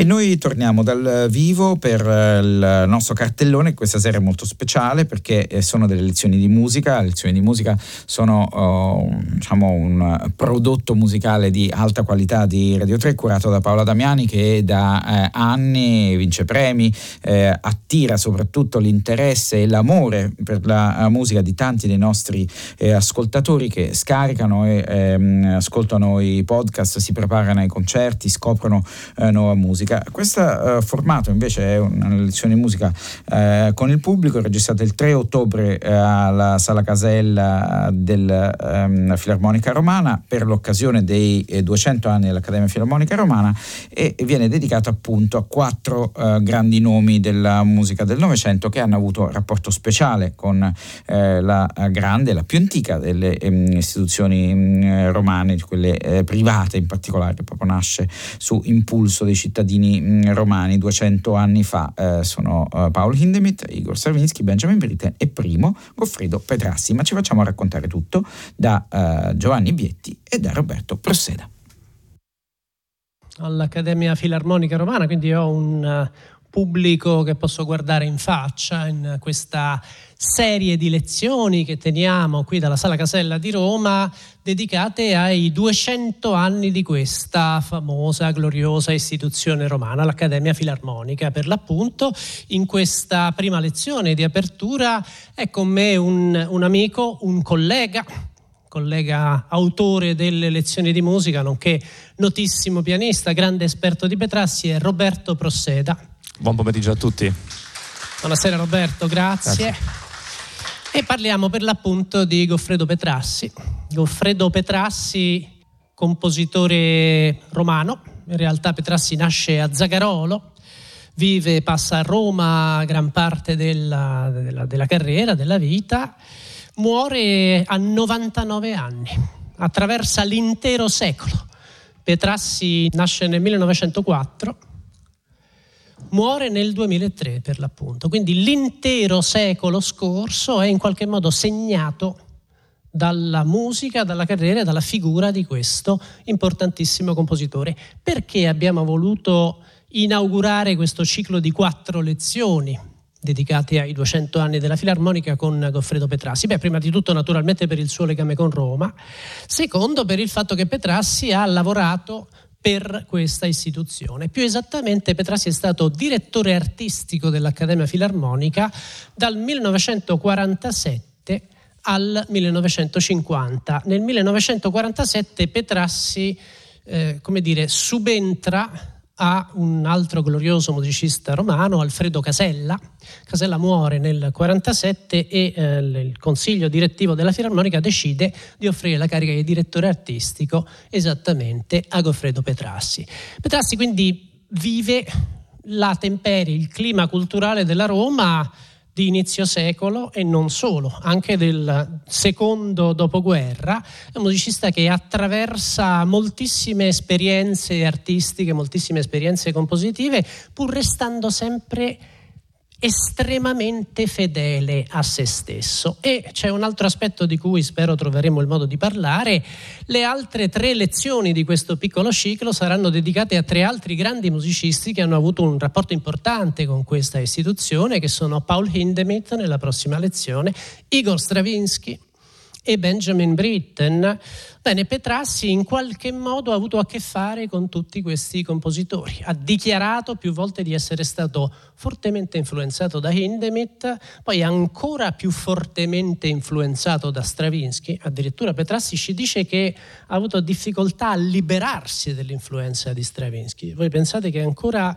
E noi torniamo dal vivo per eh, il nostro cartellone, questa sera è molto speciale perché eh, sono delle lezioni di musica, le lezioni di musica sono uh, diciamo un prodotto musicale di alta qualità di Radio 3 curato da Paola Damiani che da eh, anni vince premi, eh, attira soprattutto l'interesse e l'amore per la musica di tanti dei nostri eh, ascoltatori che scaricano e ehm, ascoltano i podcast, si preparano ai concerti, scoprono nuova musica. Questo uh, formato invece è una lezione di musica uh, con il pubblico, registrata il 3 ottobre uh, alla Sala Casella della um, Filarmonica Romana per l'occasione dei 200 anni dell'Accademia Filarmonica Romana e viene dedicato appunto a quattro grandi nomi della musica del Novecento che hanno avuto rapporto speciale con la grande, la più antica delle um, istituzioni um, romane, quelle private in particolare, che proprio nasce su impulso dei cittadini mh, romani 200 anni fa. Eh, sono uh, Paolo Hindemith, Igor Stravinsky, Benjamin Britten e primo Goffredo Petrassi. Ma ci facciamo raccontare tutto da uh, Giovanni Bietti e da Roberto Prosseda. All'Accademia Filarmonica Romana, quindi ho un, pubblico che posso guardare in faccia in questa serie di lezioni che teniamo qui dalla Sala Casella di Roma dedicate ai 200 anni di questa famosa, gloriosa istituzione romana, l'Accademia Filarmonica. Per l'appunto, in questa prima lezione di apertura è con me un, un amico, un collega, collega autore delle lezioni di musica, nonché notissimo pianista, grande esperto di Petrassi, è Roberto Prosseda. Buon pomeriggio a tutti. Buonasera Roberto, grazie. grazie. E parliamo per l'appunto di Goffredo Petrassi. Goffredo Petrassi, compositore romano, in realtà Petrassi nasce a Zagarolo, vive, passa a Roma gran parte della, della, della carriera, della vita, muore a 99 anni, attraversa l'intero secolo. Petrassi nasce nel 1904 muore nel 2003 per l'appunto, quindi l'intero secolo scorso è in qualche modo segnato dalla musica, dalla carriera e dalla figura di questo importantissimo compositore. Perché abbiamo voluto inaugurare questo ciclo di quattro lezioni dedicate ai 200 anni della Filarmonica con Goffredo Petrassi? Beh, prima di tutto naturalmente per il suo legame con Roma, secondo per il fatto che Petrassi ha lavorato per questa istituzione. Più esattamente Petrassi è stato direttore artistico dell'Accademia Filarmonica dal 1947 al 1950. Nel 1947 Petrassi eh, come dire, subentra a un altro glorioso musicista romano, Alfredo Casella. Casella muore nel 1947 e eh, il consiglio direttivo della Filarmonica decide di offrire la carica di direttore artistico esattamente a Goffredo Petrassi. Petrassi quindi vive la temperie, il clima culturale della Roma di inizio secolo e non solo, anche del secondo dopoguerra, è un musicista che attraversa moltissime esperienze artistiche, moltissime esperienze compositive, pur restando sempre estremamente fedele a se stesso. E c'è un altro aspetto di cui spero troveremo il modo di parlare. Le altre tre lezioni di questo piccolo ciclo saranno dedicate a tre altri grandi musicisti che hanno avuto un rapporto importante con questa istituzione, che sono Paul Hindemith nella prossima lezione, Igor Stravinsky e Benjamin Britten. Bene, Petrassi in qualche modo ha avuto a che fare con tutti questi compositori. Ha dichiarato più volte di essere stato fortemente influenzato da Hindemith, poi ancora più fortemente influenzato da Stravinsky. Addirittura Petrassi ci dice che ha avuto difficoltà a liberarsi dell'influenza di Stravinsky. Voi pensate che ancora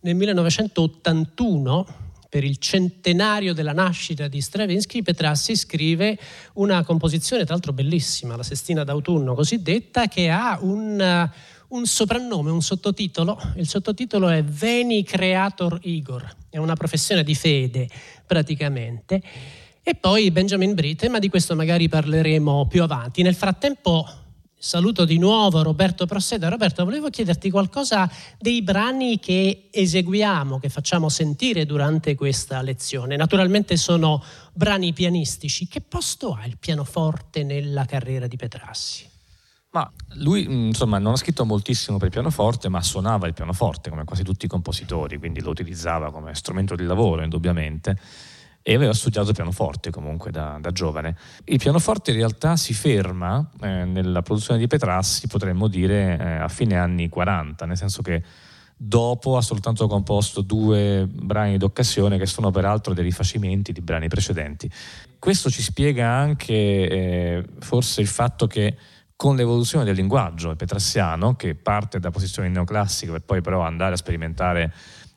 nel 1981 per il centenario della nascita di Stravinsky, Petrassi scrive una composizione, tra l'altro bellissima, la Sestina d'autunno cosiddetta, che ha un, un soprannome, un sottotitolo. Il sottotitolo è Veni Creator Igor, è una professione di fede praticamente. E poi Benjamin Britten, ma di questo magari parleremo più avanti. Nel frattempo Saluto di nuovo Roberto Prosseda. Roberto, volevo chiederti qualcosa dei brani che eseguiamo, che facciamo sentire durante questa lezione. Naturalmente sono brani pianistici. Che posto ha il pianoforte nella carriera di Petrassi? Ma lui insomma non ha scritto moltissimo per pianoforte, ma suonava il pianoforte come quasi tutti i compositori, quindi lo utilizzava come strumento di lavoro indubbiamente e aveva studiato pianoforte comunque da, da, giovane. Il pianoforte in realtà si ferma eh, nella produzione di Petrassi, potremmo dire, eh, a fine anni 40, nel senso che dopo ha soltanto composto due brani d'occasione che sono peraltro dei rifacimenti di brani precedenti. Questo ci spiega anche eh, forse il fatto che con l'evoluzione del linguaggio petrassiano, che parte da posizioni neoclassiche per poi però andare a sperimentare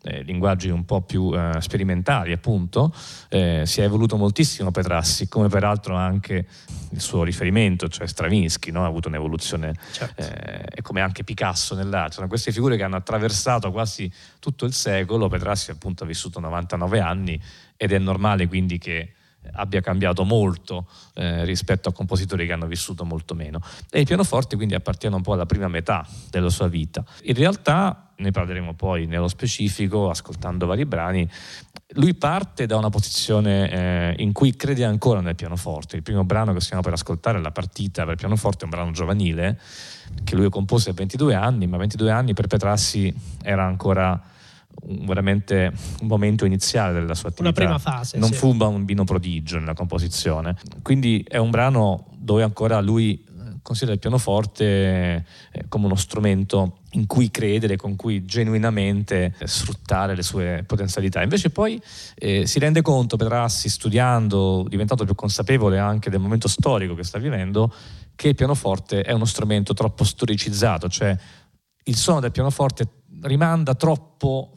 eh, linguaggi un po' più eh, sperimentali, appunto, eh, si è evoluto moltissimo Petrassi, come peraltro anche il suo riferimento, cioè Stravinsky, no? ha avuto un'evoluzione, certo. Eh, come anche Picasso nell'arte. Sono queste figure che hanno attraversato quasi tutto il secolo. Petrassi appunto ha vissuto 99 anni ed è normale quindi che abbia cambiato molto eh, rispetto a compositori che hanno vissuto molto meno. E il pianoforte quindi appartiene un po' alla prima metà della sua vita. In realtà, ne parleremo poi nello specifico, ascoltando vari brani, lui parte da una posizione eh, in cui crede ancora nel pianoforte. Il primo brano che stiamo per ascoltare La partita per pianoforte, è un brano giovanile che lui compose a 22 anni, ma 22 anni per Petrassi era ancora veramente un momento iniziale della sua attività. Una prima fase. Non sì. fu un bambino prodigio nella composizione. Quindi è un brano dove ancora lui eh, considera il pianoforte eh, come uno strumento in cui credere, con cui genuinamente sfruttare le sue potenzialità. Invece poi eh, si rende conto, Petrassi, studiando, diventato più consapevole anche del momento storico che sta vivendo, che il pianoforte è uno strumento troppo storicizzato, cioè il suono del pianoforte rimanda troppo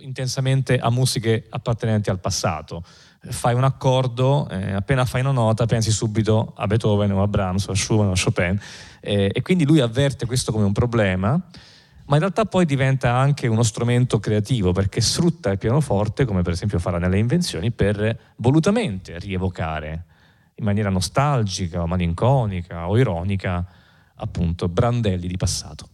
intensamente a musiche appartenenti al passato. Fai un accordo, eh, appena fai una nota pensi subito a Beethoven o a Brahms o a Schumann o a Chopin eh, e quindi lui avverte questo come un problema, ma in realtà poi diventa anche uno strumento creativo perché sfrutta il pianoforte, come per esempio farà nelle invenzioni, per volutamente rievocare in maniera nostalgica o malinconica o ironica appunto brandelli di passato.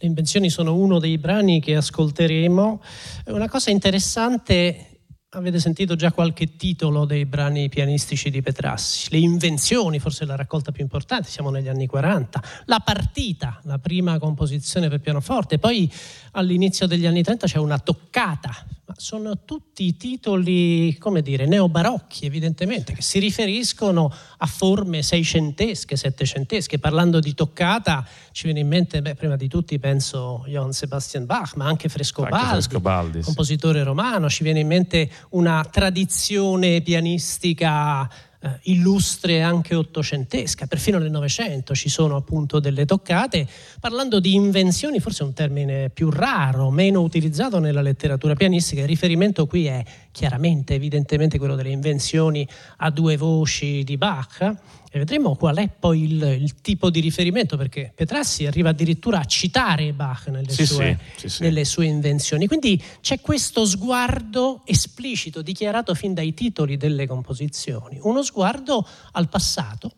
Le invenzioni sono uno dei brani che ascolteremo. Una cosa interessante, avete sentito già qualche titolo dei brani pianistici di Petrassi. Le invenzioni, forse la raccolta più importante, siamo negli anni 40. La partita, la prima composizione per pianoforte. Poi all'inizio degli anni 30 c'è una toccata ma sono tutti titoli, come dire, neobarocchi evidentemente, che si riferiscono a forme seicentesche, settecentesche. Parlando di toccata ci viene in mente, beh, prima di tutti penso Johann Sebastian Bach, ma anche Frescobaldi, anche Frescobaldi compositore sì. romano, ci viene in mente una tradizione pianistica eh, illustre anche ottocentesca, perfino nel Novecento ci sono appunto delle toccate. Parlando di invenzioni, forse un termine più raro, meno utilizzato nella letteratura pianistica, il riferimento qui è chiaramente, evidentemente quello delle invenzioni a due voci di Bach e vedremo qual è poi il, il, tipo di riferimento, perché Petrassi arriva addirittura a citare Bach nelle, sì, sue, sì, sì, nelle sue, invenzioni. Quindi c'è questo sguardo esplicito, dichiarato fin dai titoli delle composizioni, uno sguardo al passato.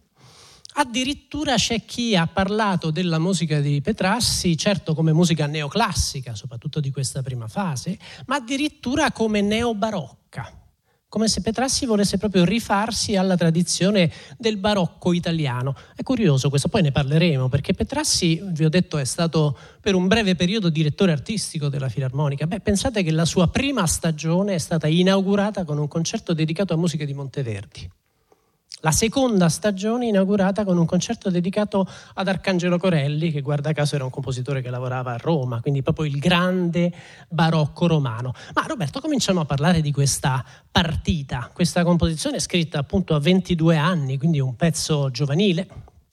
Addirittura c'è chi ha parlato della musica di Petrassi, certo come musica neoclassica, soprattutto di questa prima fase, ma addirittura come neobarocca come se Petrassi volesse proprio rifarsi alla tradizione del barocco italiano. È curioso questo, poi ne parleremo, perché Petrassi, vi ho detto, è stato per un breve periodo direttore artistico della Filarmonica. Beh, pensate che la sua prima stagione è stata inaugurata con un concerto dedicato a musica di Monteverdi la seconda stagione inaugurata con un concerto dedicato ad Arcangelo Corelli, che guarda caso era un compositore che lavorava a Roma, quindi proprio il grande barocco romano. Ma Roberto, cominciamo a parlare di questa partita. Questa composizione scritta appunto a 22 anni, quindi un pezzo giovanile,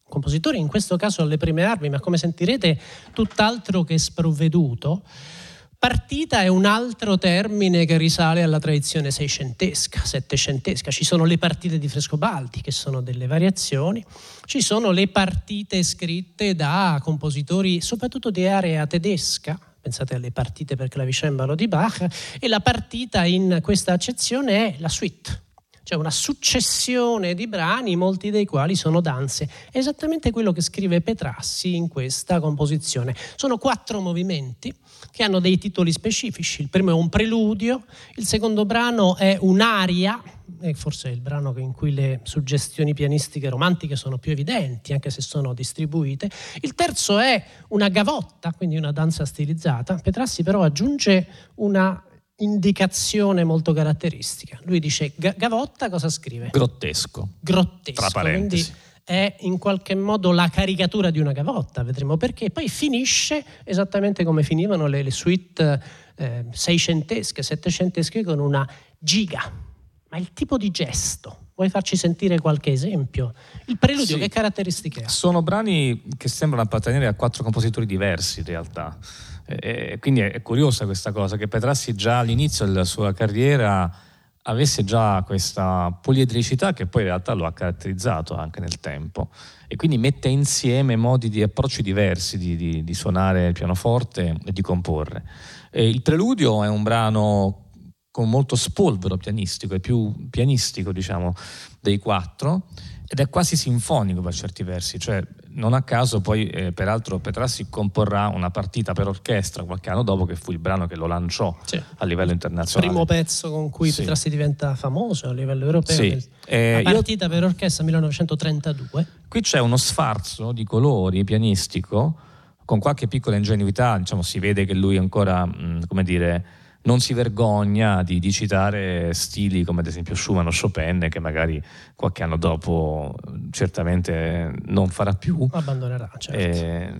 compositore in questo caso alle prime armi, ma come sentirete tutt'altro che sprovveduto. Partita è un altro termine che risale alla tradizione seicentesca, settecentesca. Ci sono le partite di Frescobaldi, che sono delle variazioni, ci sono le partite scritte da compositori soprattutto di area tedesca, pensate alle partite per clavicembalo di Bach, e la partita in questa accezione è la suite, C'è una successione di brani, molti dei quali sono danze. È esattamente quello che scrive Petrassi in questa composizione. Sono quattro movimenti che hanno dei titoli specifici. Il primo è un preludio, il secondo brano è un'aria, e forse è il brano in cui le suggestioni pianistiche romantiche sono più evidenti, anche se sono distribuite. Il terzo è una gavotta, quindi una danza stilizzata. Petrassi però aggiunge una indicazione molto caratteristica. Lui dice Gavotta cosa scrive? Grottesco. Grottesco. Tra parentesi. è in qualche modo la caricatura di una gavotta, vedremo perché. Poi finisce esattamente come finivano le, le suite eh, seicentesche, settecentesche con una giga. Ma il tipo di gesto, Vuoi farci sentire qualche esempio? Il preludio, sì. che caratteristiche ha? Sono brani che sembrano appartenere a quattro compositori diversi in realtà. E quindi è curiosa questa cosa, che Petrassi già all'inizio della sua carriera avesse già questa poliedricità che poi in realtà lo ha caratterizzato anche nel tempo e quindi mette insieme modi di approcci diversi di, di, di suonare il pianoforte e di comporre. E il preludio è un brano con molto spolvero pianistico, è più pianistico diciamo dei quattro ed è quasi sinfonico per certi versi, cioè non a caso poi eh, peraltro Petrassi comporrà una partita per orchestra qualche anno dopo che fu il brano che lo lanciò sì. a livello internazionale. Il primo pezzo con cui sì. Petrassi diventa famoso a livello europeo. Sì. Eh, la partita io... per orchestra 1932. Qui c'è uno sfarzo di colori pianistico con qualche piccola ingenuità, diciamo, si vede che lui ancora, mh, come dire, non si vergogna di, di, citare stili come ad esempio Schumann o Chopin che magari qualche anno dopo certamente non farà più. Abbandonerà, certo. E,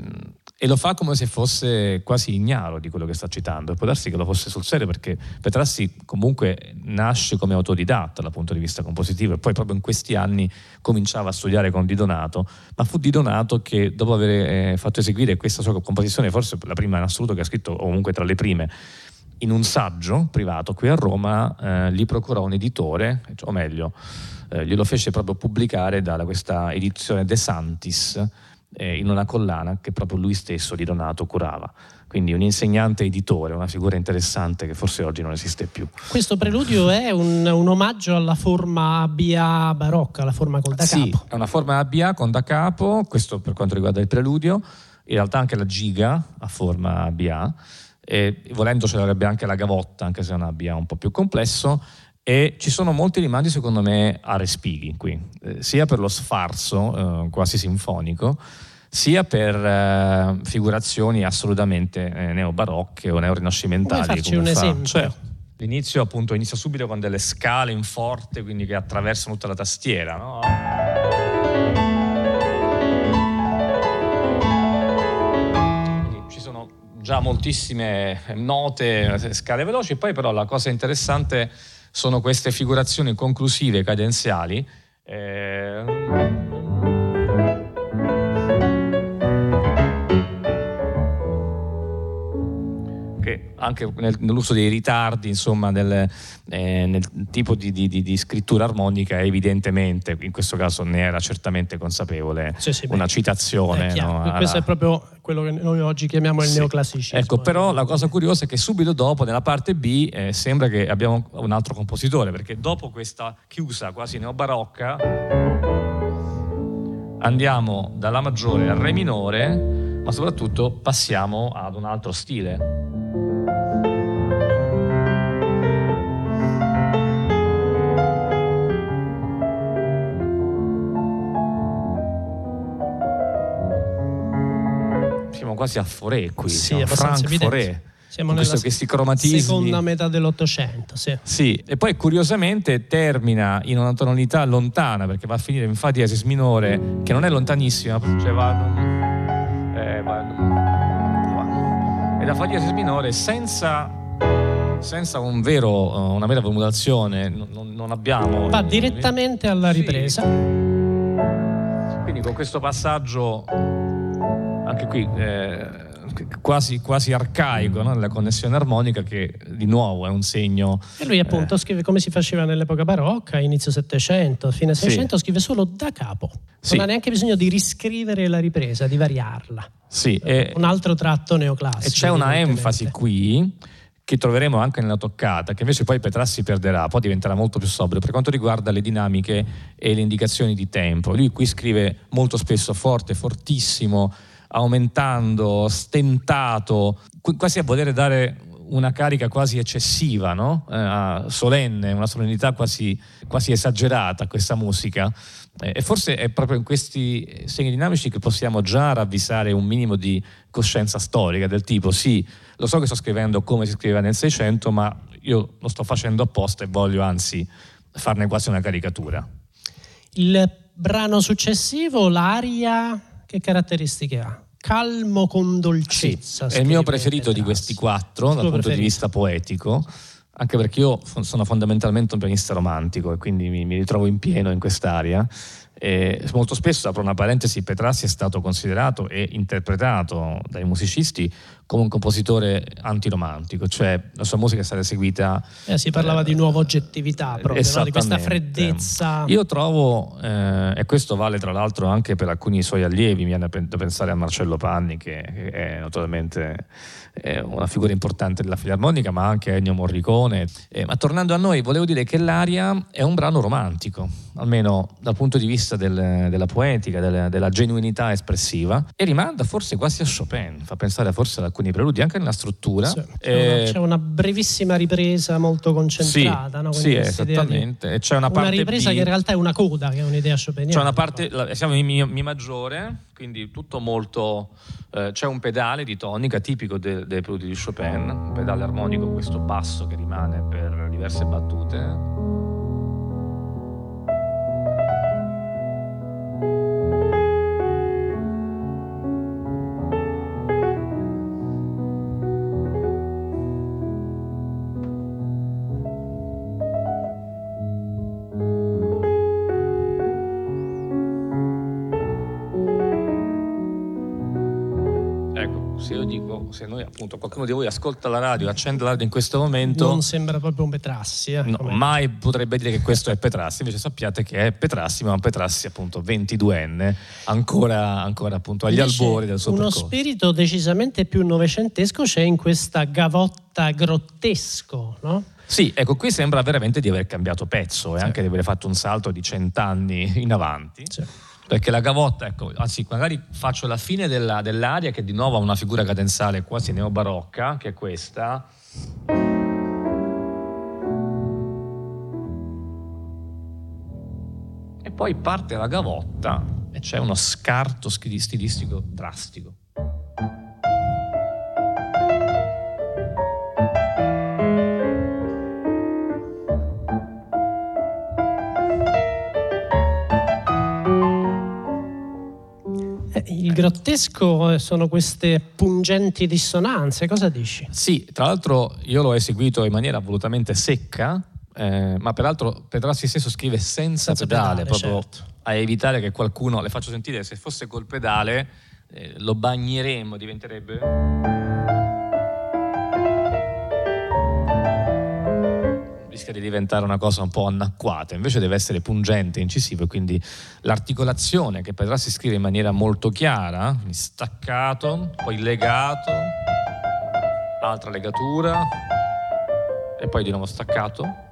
e lo fa come se fosse quasi ignaro di quello che sta citando e può darsi che lo fosse sul serio perché Petrassi comunque nasce come autodidatta dal punto di vista compositivo e poi proprio in questi anni cominciava a studiare con Di Donato ma fu Di Donato che dopo aver eh, fatto eseguire questa sua composizione forse la prima in assoluto che ha scritto o comunque tra le prime in un saggio privato qui a Roma eh, gli procurò un editore, o meglio, eh, glielo fece proprio pubblicare da questa edizione De Santis eh, in una collana che proprio lui stesso di Donato curava. Quindi un insegnante editore, una figura interessante che forse oggi non esiste più. Questo preludio è un, un omaggio alla forma ABA barocca, la forma col da capo. Sì, è una forma ABA con da capo, questo per quanto riguarda il preludio, in realtà anche la giga ha forma ABA e volendo ce l'avrebbe anche la gavotta, anche se è un abbia un po' più complesso, e ci sono molti rimandi secondo me a respighi qui, eh, sia per lo sfarzo eh, quasi sinfonico, sia per eh, figurazioni assolutamente eh, neobarocche o neorinascimentali. Come farci un esempio? Cioè, l'inizio appunto inizia subito con delle scale in forte, quindi che attraversano tutta la tastiera, no? Già moltissime note, scale veloci, poi però la cosa interessante sono queste figurazioni conclusive cadenziali. Eh, anche nel, nell'uso dei ritardi, insomma, nel, eh, nel tipo di, di, di, scrittura armonica, evidentemente, in questo caso ne era certamente consapevole sì, sì, una beh, citazione. No, questo è proprio quello che noi oggi chiamiamo il sì. neoclassicismo. Ecco, però la cosa curiosa è che subito dopo, nella parte B, eh, sembra che abbiamo un altro compositore, perché dopo questa chiusa quasi neobarocca andiamo dalla maggiore al re minore, ma soprattutto passiamo ad un altro stile. Quasi a Foré qui, sì, siamo Frank Foré. Siamo nella questi cromatismi. seconda metà dell'Ottocento, sì. sì. E poi curiosamente termina in una tonalità lontana, perché va a finire in Fa diesis minore, che non è lontanissima, cioè va, eh, va, da Fa diesis minore senza, senza un vero, una vera formulazione, non, non abbiamo... Va direttamente alla ripresa. Sì. Quindi con questo passaggio anche qui eh, quasi, quasi, arcaico no? nella connessione armonica che di nuovo è un segno. E lui appunto eh, scrive come si faceva nell'epoca barocca, inizio Settecento, fine Seicento, sì. scrive solo da capo. Non sì. ha neanche bisogno di riscrivere la ripresa, di variarla. Sì, eh, un altro tratto neoclassico. E c'è una enfasi qui che troveremo anche nella toccata, che invece poi Petrassi perderà, poi diventerà molto più sobrio per quanto riguarda le dinamiche e le indicazioni di tempo. Lui qui scrive molto spesso forte, fortissimo, aumentando, stentato, quasi a voler dare una carica quasi eccessiva, no? eh, solenne, una solennità quasi, quasi, esagerata a questa musica. Eh, e forse è proprio in questi segni dinamici che possiamo già ravvisare un minimo di coscienza storica, del tipo sì, lo so che sto scrivendo come si scriveva nel 600, ma io lo sto facendo apposta e voglio anzi farne quasi una caricatura. Il brano successivo, l'aria, che caratteristiche ha? calmo con dolcezza. Sì, è il mio preferito di questi quattro dal punto di vista poetico, anche perché io sono fondamentalmente un pianista romantico e quindi mi, mi ritrovo in pieno in quest'area e molto spesso, apro una parentesi, Petrassi è stato considerato e interpretato dai musicisti come un compositore antiromantico, cioè la sua musica è stata eseguita... Eh, si parlava eh, di nuova oggettività proprio, no? di questa freddezza. Io trovo, eh, e questo vale tra l'altro anche per alcuni suoi allievi, mi viene da pensare a Marcello Panni che è naturalmente è una figura importante della filarmonica, ma anche Ennio Morricone. Eh, ma tornando a noi, volevo dire che l'Aria è un brano romantico, almeno dal punto di vista del, della poetica, del, della genuinità espressiva, e rimanda forse quasi a Chopin, fa pensare forse ad alcuni preludi, anche nella struttura. Sì, c'è, eh, una, c'è, una, brevissà ripresa molto concentrata. Sì, no? sì esattamente. Di, c'è una, una ripresa B, che in realtà è una coda, che è un'idea chopiniana. C'è una parte, la, siamo in mi, mi maggiore, quindi tutto molto... Eh, c'è un pedale di tonica tipico de, dei preludi di Chopin, un pedale armonico, questo basso che rimane per diverse battute. Se noi appunto qualcuno di voi ascolta la radio, accende la radio in questo momento... Non sembra proprio un Petrassi. Eh, no, mai potrebbe dire che questo è Petrassi, invece sappiate che è Petrassi, ma un Petrassi appunto 22enne, ancora, ancora appunto agli invece albori del suo uno percorso. spirito decisamente più novecentesco c'è in questa gavotta grottesco, no? Sì, ecco, qui sembra veramente di aver cambiato pezzo e sì. anche di aver fatto un salto di cent'anni in avanti. Sì perché la gavotta, ecco, anzi magari faccio la fine della, dell'aria che di nuovo ha una figura cadenzale quasi neobarocca, che è questa. E poi parte la gavotta e c'è uno scarto stilistico drastico. Grottesco eh, sono queste pungenti dissonanze, cosa dici? Sì, tra l'altro io l'ho eseguito in maniera volutamente secca, eh, ma peraltro Petrassi stesso scrive senza, senza pedale, pedale, proprio certo. a evitare che qualcuno, le faccio sentire, se fosse col pedale eh, lo bagneremmo, diventerebbe... rischia di diventare una cosa un po' anacquata, invece deve essere pungente, incisivo e quindi l'articolazione che Petrà si scrive in maniera molto chiara, staccato, poi legato, altra legatura e poi di nuovo staccato.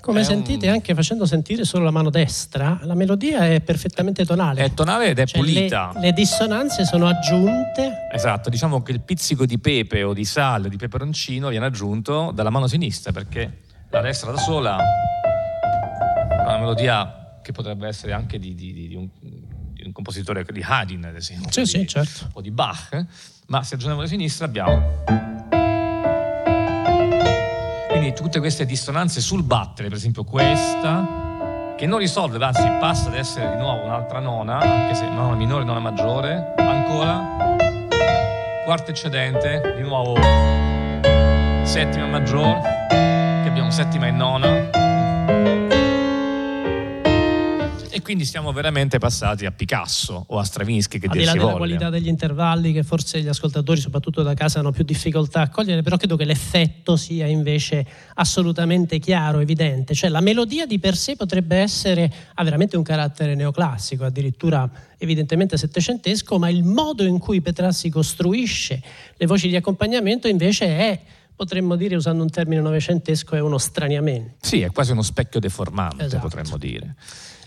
Come sentite, un... anche facendo sentire solo la mano destra, la melodia è perfettamente tonale. È tonale ed è cioè pulita. Le, le, dissonanze sono aggiunte. Esatto, diciamo che il pizzico di pepe o di sale, di peperoncino viene aggiunto dalla mano sinistra perché la destra da sola, una melodia che potrebbe essere anche di, di, di, un, di un, compositore di Haydn, ad esempio, sì, sì, certo. o di Bach, ma se aggiungiamo la sinistra abbiamo quindi tutte queste dissonanze sul battere, per esempio questa, che non risolve, anzi passa ad essere di nuovo un'altra nona, anche se nona minore, nona maggiore, ancora, quarta eccedente, di nuovo settima maggiore abbiamo settima e nona. E quindi siamo veramente passati a Picasso o a Stravinsky che Al di là della qualità degli intervalli che forse gli ascoltatori, soprattutto da casa, hanno più difficoltà a cogliere, però credo che l'effetto sia invece assolutamente chiaro, evidente. Cioè la melodia di per sé potrebbe essere, ha veramente un carattere neoclassico, addirittura evidentemente settecentesco, ma il modo in cui Petrassi costruisce le voci di accompagnamento invece è potremmo dire, usando un termine novecentesco, è uno straniamento. Sì, è quasi uno specchio deformante, esatto. potremmo dire.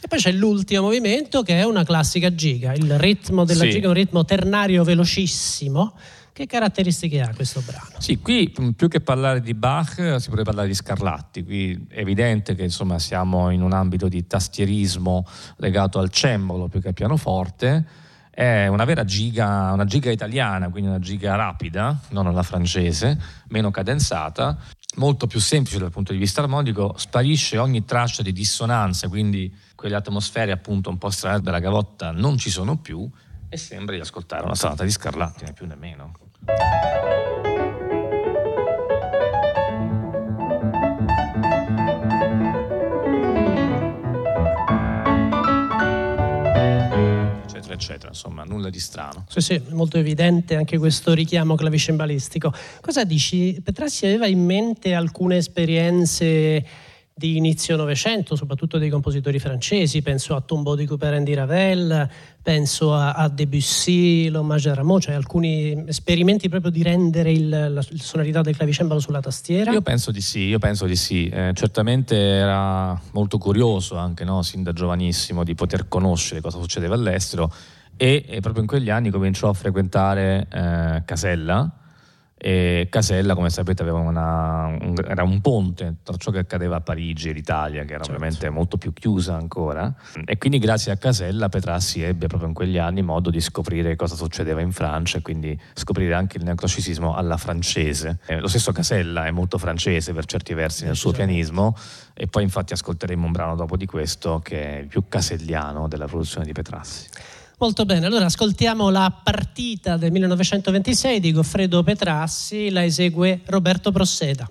E poi c'è l'ultimo movimento che è una classica giga, il ritmo della sì. giga è un ritmo ternario velocissimo. Che caratteristiche ha questo brano? Sì, qui più che parlare di Bach si potrebbe parlare di Scarlatti, qui è evidente che insomma, siamo in un ambito di tastierismo legato al cembalo più che al pianoforte, è una vera giga, una giga italiana, quindi una giga rapida, non alla francese, meno cadenzata, molto più semplice dal punto di vista armonico, sparisce ogni traccia di dissonanza, quindi quelle atmosfere appunto un po' strane della gavotta non ci sono più e sembra di ascoltare una salata di scarlatti, né più né meno. Eccetera insomma nulla di strano. Sì sì molto evidente anche questo richiamo clavicembalistico. Cosa dici? Petrassi aveva in mente alcune esperienze di inizio Novecento, soprattutto dei compositori francesi, penso a Tombeau di Couperin di Ravel, penso a, a Debussy, l'Hommage à Rameau, cioè alcuni esperimenti proprio di rendere il, la, sonorità del clavicembalo sulla tastiera? Io penso di sì, io penso di sì. Eh, certamente era molto curioso anche, no, sin da giovanissimo, di poter conoscere cosa succedeva all'estero e, e proprio in quegli anni cominciò a frequentare eh, Casella, e Casella, come sapete, una, un, era un ponte tra ciò che accadeva a Parigi e l'Italia, che era certo. ovviamente molto più chiusa ancora. E quindi, grazie a Casella, Petrassi ebbe proprio in quegli anni modo di scoprire cosa succedeva in Francia e quindi scoprire anche il neoclassicismo alla francese. Eh, lo stesso Casella è molto francese per certi versi nel suo pianismo, e poi, infatti, ascolteremo un brano dopo di questo che è il più caselliano della produzione di Petrassi. Molto bene, allora ascoltiamo la partita del 1926 di Goffredo Petrassi, la esegue Roberto Prosseda.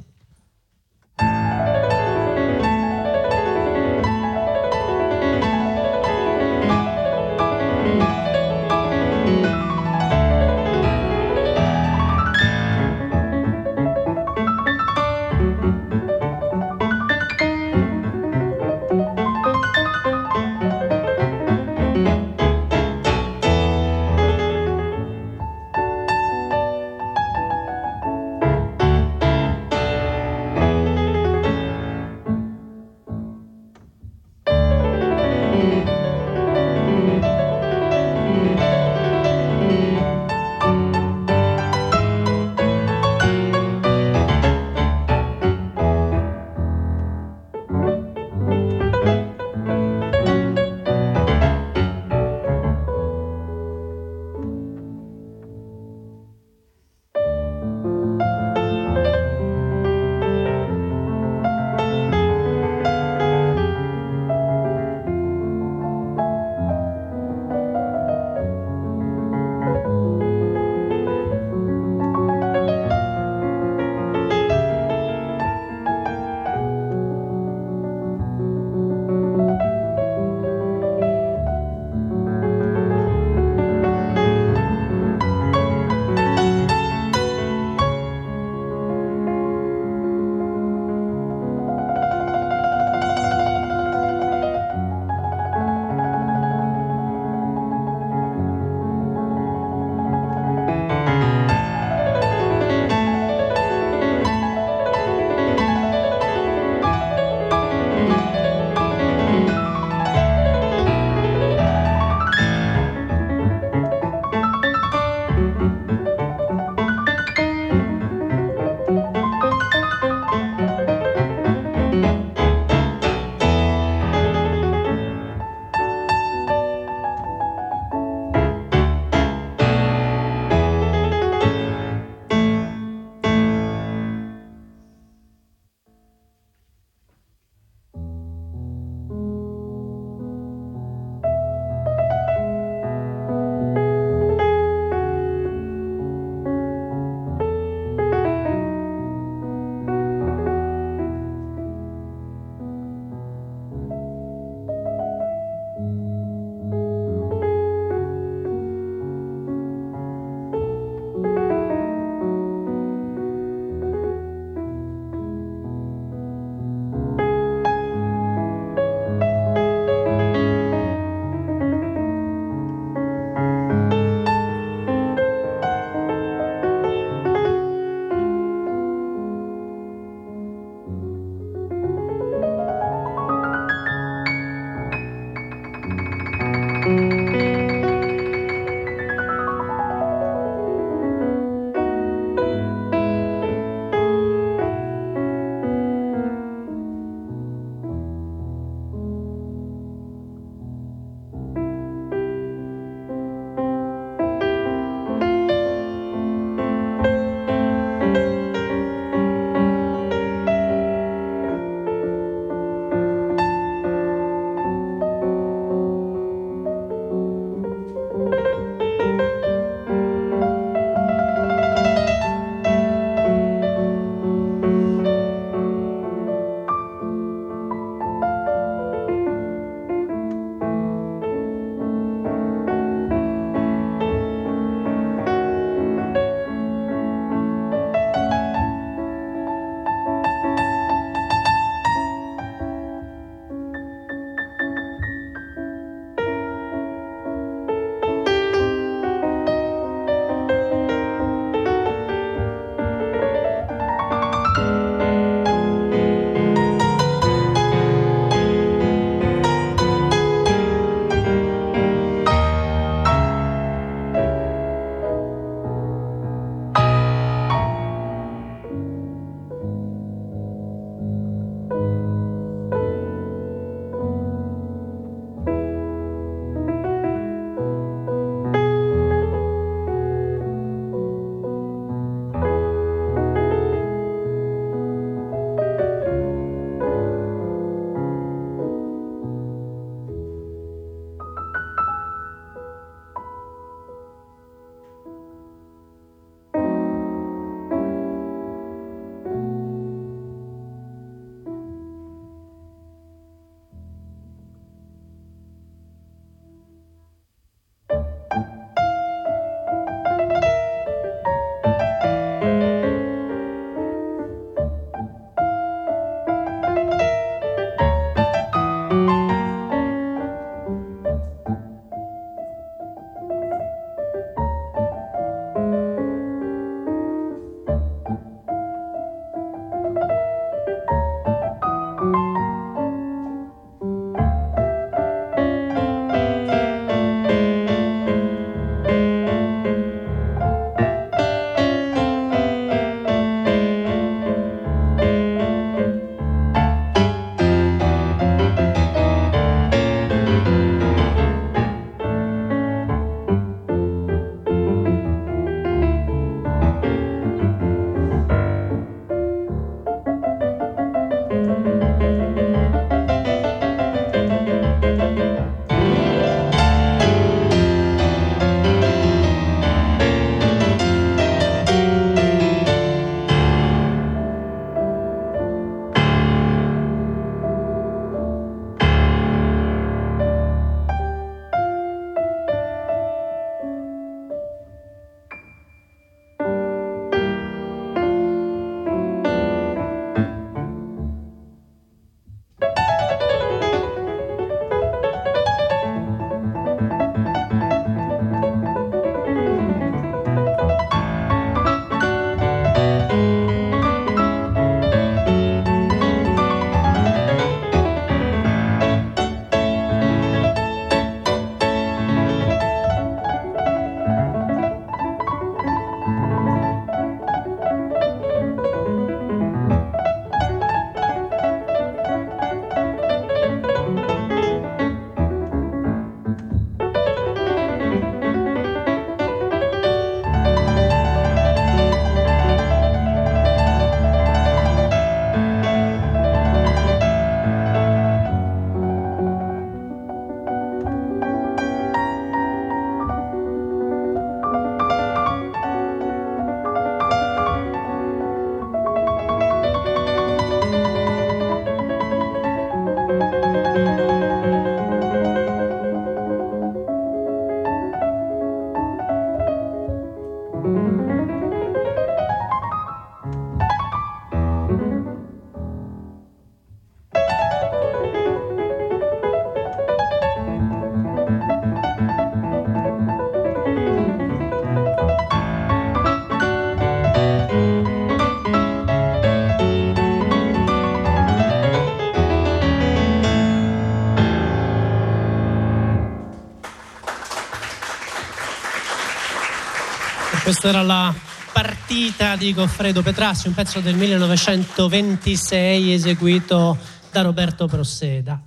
Questa era la partita di Goffredo Petrassi, un pezzo del 1926 eseguito da Roberto Prosseda.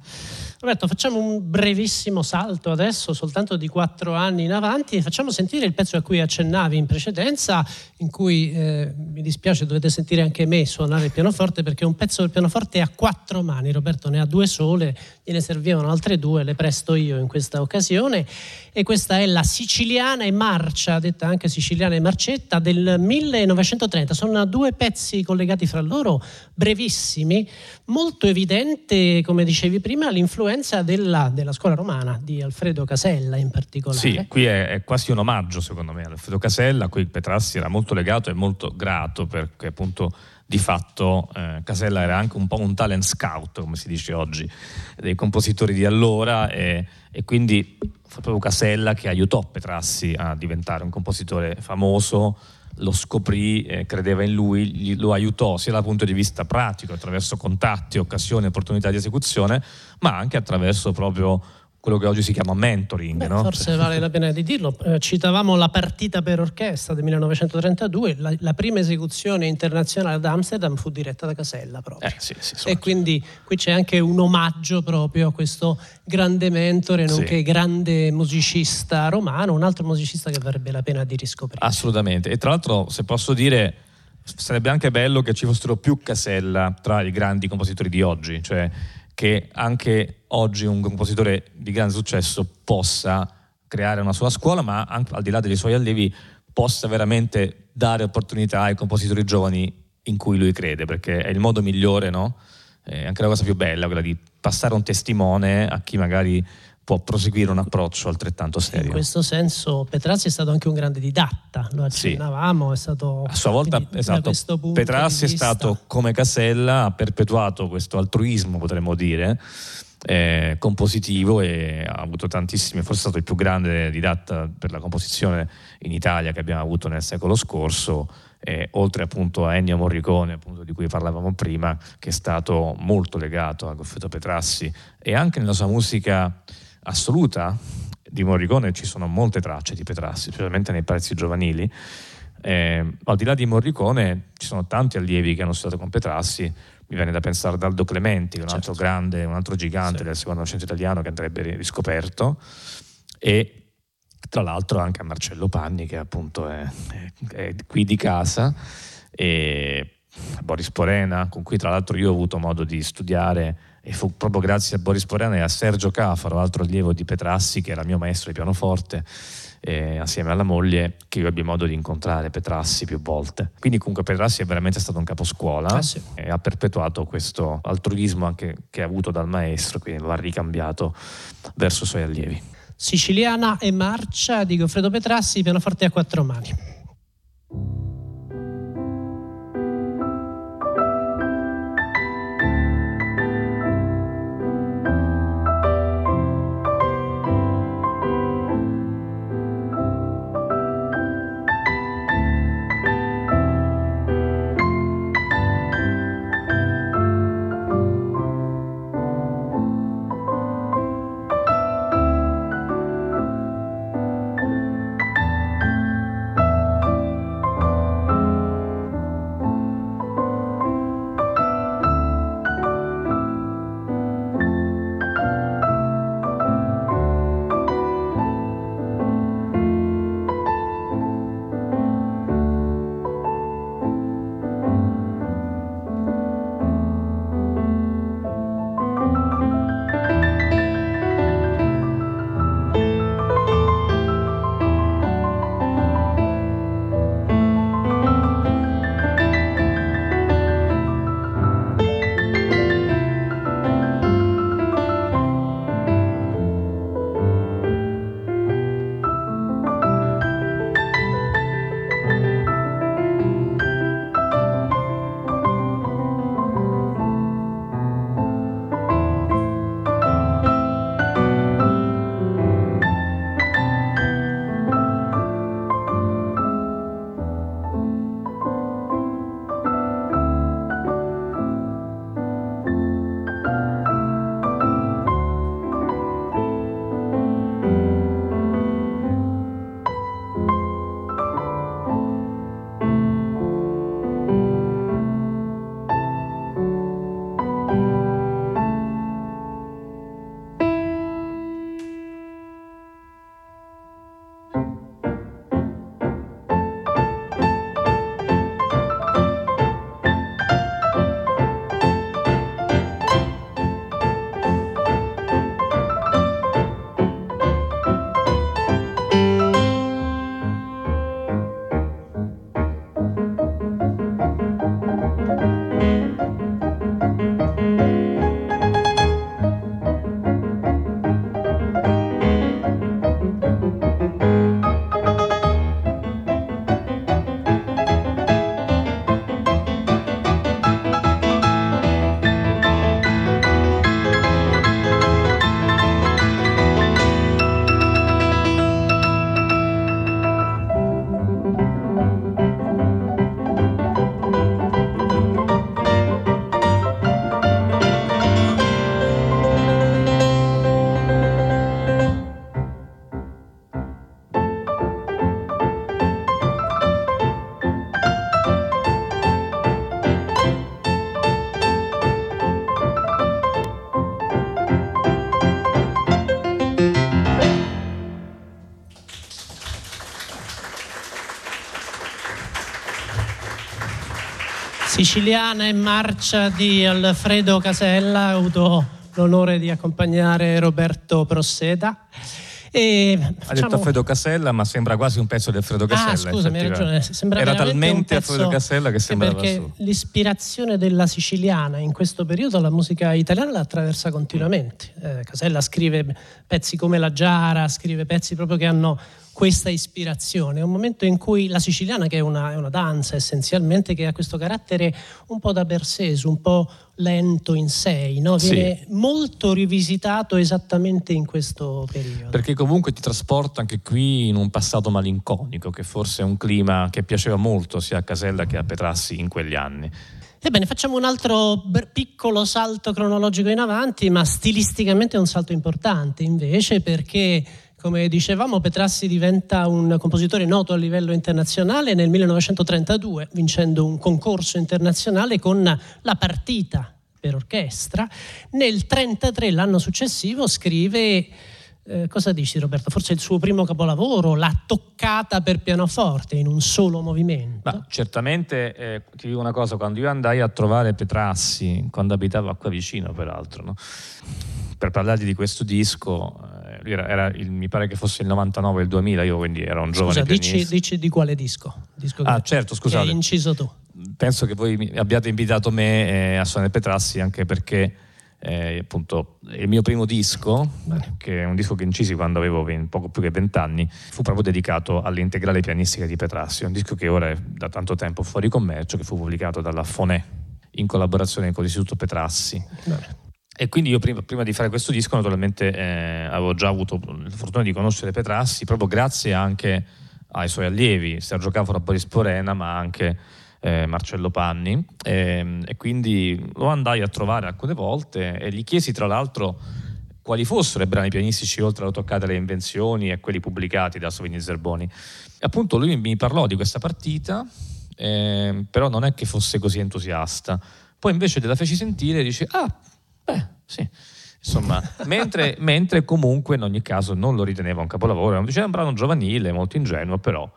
Roberto, facciamo un brevissimo salto adesso, soltanto di quattro anni in avanti, e facciamo sentire il pezzo a cui accennavi in precedenza, in cui eh, mi dispiace dovete sentire anche me suonare il pianoforte, perché un pezzo del pianoforte a quattro mani, Roberto ne ha due sole, gliene servivano altre due, le presto io in questa occasione, e questa è la siciliana e marcia, detta anche siciliana e marcetta, del 1930. Sono due pezzi collegati fra loro, brevissimi, molto evidente, come dicevi prima, l'influenza della, della scuola romana, di Alfredo Casella in particolare. Sì, qui è, è quasi un omaggio secondo me Alfredo Casella, a cui Petrassi era molto legato e molto grato perché appunto di fatto eh, Casella era anche un po' un talent scout, come si dice oggi, dei compositori di allora e, e quindi fu proprio Casella che aiutò Petrassi a diventare un compositore famoso, lo scoprì, eh, credeva in lui, gli, lo aiutò sia dal punto di vista pratico, attraverso contatti, occasioni, opportunità di esecuzione, ma anche attraverso proprio quello che oggi si chiama mentoring. Beh, no? Forse vale la pena di dirlo. Eh, citavamo la partita per orchestra del 1932, la, la, prima esecuzione internazionale ad Amsterdam fu diretta da Casella proprio. Eh, sì, sì, e quindi qui c'è anche un omaggio proprio a questo grande mentore, nonché sì. grande musicista romano, un altro musicista che varrebbe la pena di riscoprire. Assolutamente. E tra l'altro, se posso dire, sarebbe anche bello che ci fossero più Casella tra i grandi compositori di oggi, cioè che anche oggi un compositore di grande successo possa creare una sua scuola, ma anche al di là dei suoi allievi possa veramente dare opportunità ai compositori giovani in cui lui crede, perché è il modo migliore, no? È anche la cosa più bella, quella di passare un testimone a chi magari può proseguire un approccio altrettanto serio. In questo senso Petrassi è stato anche un grande didatta, lo accennavamo, sì. è stato... A sua volta, esatto, Petrassi è stato come Casella, ha perpetuato questo altruismo, potremmo dire, eh, compositivo e ha avuto tantissime, forse è stato il più grande didatta per la composizione in Italia che abbiamo avuto nel secolo scorso eh, oltre appunto a Ennio Morricone, appunto, di cui parlavamo prima, che è stato molto legato a Goffredo Petrassi e anche nella sua musica assoluta di Morricone ci sono molte tracce di Petrassi, specialmente nei pezzi giovanili. Eh, al di là di Morricone ci sono tanti allievi che hanno studiato con Petrassi, mi viene da pensare ad Aldo Clementi, un altro certo. grande, un altro gigante sì. del secondo Novecento italiano che andrebbe riscoperto, e tra l'altro anche a Marcello Panni che appunto è, è, è qui di casa, e Boris Porena, con cui tra l'altro io ho avuto modo di studiare e fu proprio grazie a Boris Porena e a Sergio Cafaro, altro allievo di Petrassi che era mio maestro di pianoforte, eh, assieme alla moglie che io ebbi modo di incontrare Petrassi più volte. Quindi comunque Petrassi è veramente stato un caposcuola ah, sì. e ha perpetuato questo altruismo anche che ha avuto dal maestro, quindi lo ha ricambiato verso i suoi allievi. Siciliana e marcia di Goffredo Petrassi, pianoforte a quattro mani. Siciliana in marcia di Alfredo Casella, ho avuto l'onore di accompagnare Roberto Prosseda. E ha detto Alfredo Casella, ma sembra quasi un pezzo di Alfredo Casella. Ah, scusami, hai ragione. Sembra Era talmente Alfredo Casella che sembrava perché su. l'ispirazione della siciliana in questo periodo la musica italiana la attraversa continuamente. Eh, Casella scrive pezzi come La Giara, scrive pezzi proprio che hanno questa ispirazione, è un momento in cui la siciliana, che è una, è una danza essenzialmente, che ha questo carattere un po' da Bersesu, un po' lento in sé, no? viene sì. molto rivisitato esattamente in questo periodo. Perché comunque ti trasporta anche qui in un passato malinconico, che forse è un clima che piaceva molto sia a Casella che a Petrassi in quegli anni. Ebbene, facciamo un altro piccolo salto cronologico in avanti, ma stilisticamente è un salto importante invece perché come dicevamo, Petrassi diventa un compositore noto a livello internazionale nel 1932, vincendo un concorso internazionale con la partita per orchestra. Nel 1933, l'anno successivo, scrive eh, cosa dici Roberto? Forse il suo primo capolavoro, la toccata per pianoforte in un solo movimento? Ma, certamente, eh, ti dico una cosa, quando io andai a trovare Petrassi, quando abitava qua vicino peraltro, no? per parlargli di questo disco, era, era il, mi pare che fosse il 99 o il 2000, io quindi ero un giovane Scusa, dici, dici, di quale disco? disco ah, certo, scusate. Che hai inciso tu. Penso che voi abbiate invitato me eh, a suonare Petrassi anche perché eh, appunto il mio primo disco, Bene. che è un disco che incisi quando avevo 20, poco più che vent'anni, fu proprio dedicato all'integrale pianistica di Petrassi, un disco che ora è da tanto tempo fuori commercio, che fu pubblicato dalla Fonè in collaborazione con l'Istituto Petrassi. Bene. E quindi io prima, prima, di fare questo disco naturalmente eh, avevo già avuto la fortuna di conoscere Petrassi proprio grazie anche ai suoi allievi, Sergio Cafora, Boris Porena, ma anche eh, Marcello Panni. E, ehm, e, quindi lo andai a trovare alcune volte e gli chiesi tra l'altro quali fossero i brani pianistici oltre alla toccata alle invenzioni e quelli pubblicati da Sovini Zerboni. E appunto lui mi parlò di questa partita, eh, però non è che fosse così entusiasta. Poi invece te la feci sentire e dice, ah, Beh, sì. Insomma, mentre, mentre, comunque in ogni caso non lo riteneva un capolavoro, diceva un brano giovanile, molto ingenuo, però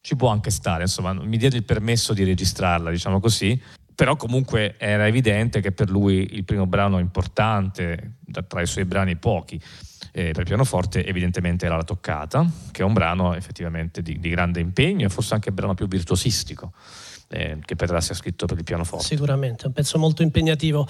ci può anche stare, insomma, mi diede il permesso di registrarla, diciamo così, però comunque era evidente che per lui il primo brano importante, tra i suoi brani pochi, eh, per pianoforte evidentemente era La Toccata, che è un brano effettivamente di, di grande impegno e forse anche il brano più virtuosistico eh, che Petrassi ha scritto per il pianoforte. Sicuramente, un pezzo molto impegnativo.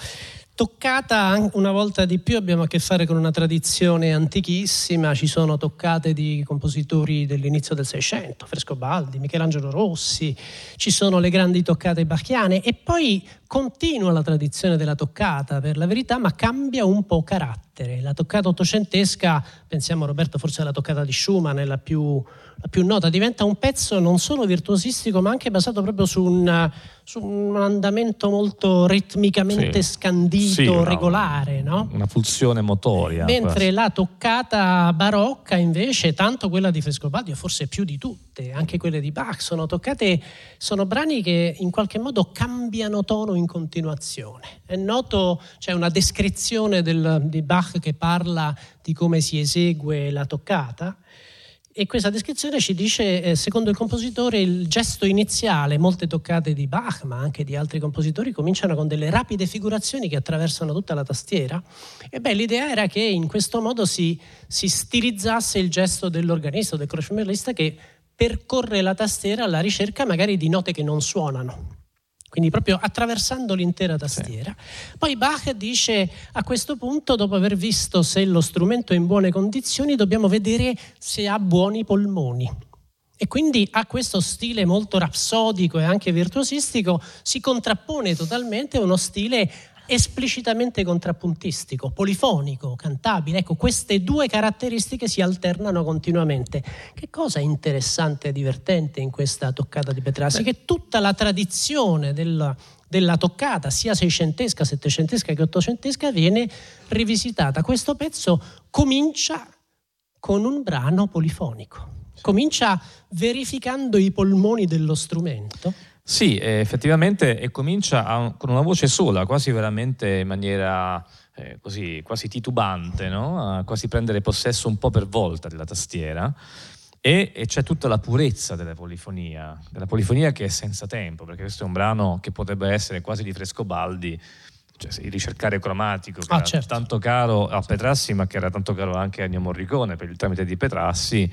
Toccata una volta di più abbiamo a che fare con una tradizione antichissima, ci sono toccate di compositori dell'inizio del Seicento, Frescobaldi, Michelangelo Rossi, ci sono le grandi toccate bacchiane e poi continua la tradizione della toccata per la verità, ma cambia un po' carattere. La toccata ottocentesca, pensiamo Roberto forse alla toccata di Schumann, è la più la più nota, diventa un pezzo non solo virtuosistico ma anche basato proprio su un, su un andamento molto ritmicamente sì. scandito, sì, una, regolare. No? Una pulsione motoria. Mentre quasi. la toccata barocca invece, tanto quella di Frescobaldi, forse più di tutte, anche quelle di Bach, sono toccate, sono brani che in qualche modo cambiano tono in continuazione. È noto, c'è una descrizione del, di Bach che parla di come si esegue la toccata e questa descrizione ci dice, eh, secondo il compositore, il gesto iniziale, molte toccate di Bach, ma anche di altri compositori, cominciano con delle rapide figurazioni che attraversano tutta la tastiera. E beh, l'idea era che in questo modo si, si stilizzasse il gesto dell'organista, del crocimellista, che percorre la tastiera alla ricerca magari di note che non suonano quindi proprio attraversando l'intera tastiera. Sì. Poi Bach dice a questo punto, dopo aver visto se lo strumento è in buone condizioni, dobbiamo vedere se ha buoni polmoni. E quindi a questo stile molto rapsodico e anche virtuosistico si contrappone totalmente uno stile esplicitamente contrappuntistico, polifonico, cantabile. Ecco, queste due caratteristiche si alternano continuamente. Che cosa interessante e divertente in questa toccata di Petrassi? Che tutta la tradizione della, della toccata, sia seicentesca, settecentesca che ottocentesca, viene rivisitata. Questo pezzo comincia con un brano polifonico. Comincia verificando i polmoni dello strumento sì, eh, effettivamente e comincia a, con una voce sola, quasi veramente in maniera eh, così, quasi titubante, no? a quasi prendere possesso un po' per volta della tastiera. E, e, c'è tutta la purezza della polifonia, della polifonia che è senza tempo, perché questo è un brano che potrebbe essere quasi di Frescobaldi, cioè il ricercare cromatico, che ah, era certo. tanto caro a Petrassi, ma che era tanto caro anche a Ennio Morricone per il tramite di Petrassi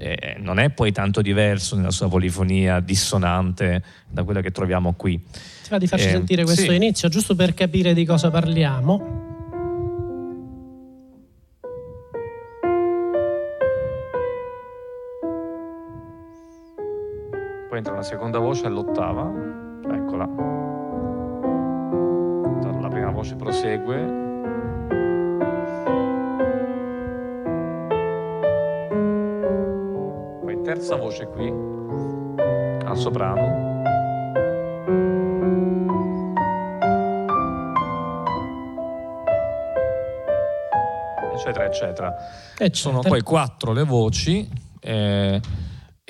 eh, eh, non è poi tanto diverso nella sua polifonia dissonante da quella che troviamo qui. Ti va di farci eh, sentire questo sì. inizio, giusto per capire di cosa parliamo? Poi entra una seconda voce all'ottava, eccola. La prima voce prosegue, terza voce qui, al soprano. eccetera, eccetera. eccetera. Sono poi quattro le voci. Eh,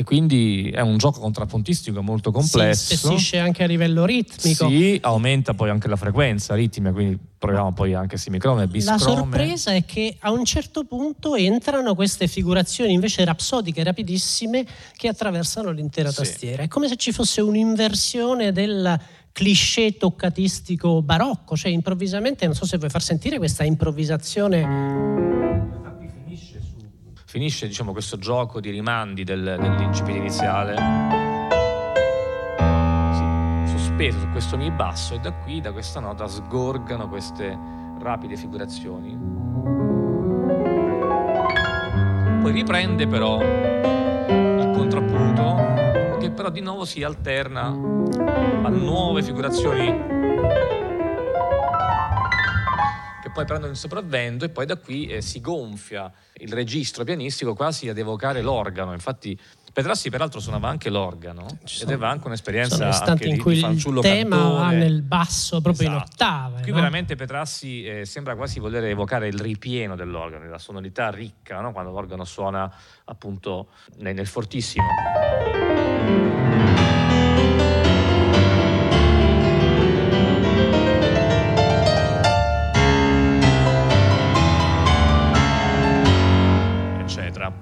e quindi è un gioco contrappuntistico molto complesso. Si spessisce anche a livello ritmico. Sì, aumenta poi anche la frequenza ritmica, quindi proviamo poi anche simicrome e biscrome. La sorpresa è che a un certo punto entrano queste figurazioni invece rapsodiche, rapidissime, che attraversano l'intera tastiera. Sì. È come se ci fosse un'inversione del cliché toccatistico barocco, cioè improvvisamente, non so se vuoi far sentire questa improvvisazione finisce diciamo, questo gioco di rimandi del, dell'incipit iniziale sì, sospeso su questo mi basso e da qui, da questa nota, sgorgano queste rapide figurazioni. Poi riprende però il contrappunto che però di nuovo si alterna a nuove figurazioni che poi prendono il sopravvento e poi da qui eh, si gonfia il registro pianistico quasi ad evocare l'organo. Infatti Petrassi peraltro suonava anche l'organo Ci ed aveva anche un'esperienza anche in cui di, il tema cantore. va nel basso proprio esatto. in ottave. Qui no? veramente Petrassi eh, sembra quasi voler evocare il ripieno dell'organo, la sonorità ricca, no? quando l'organo suona appunto nel, nel fortissimo.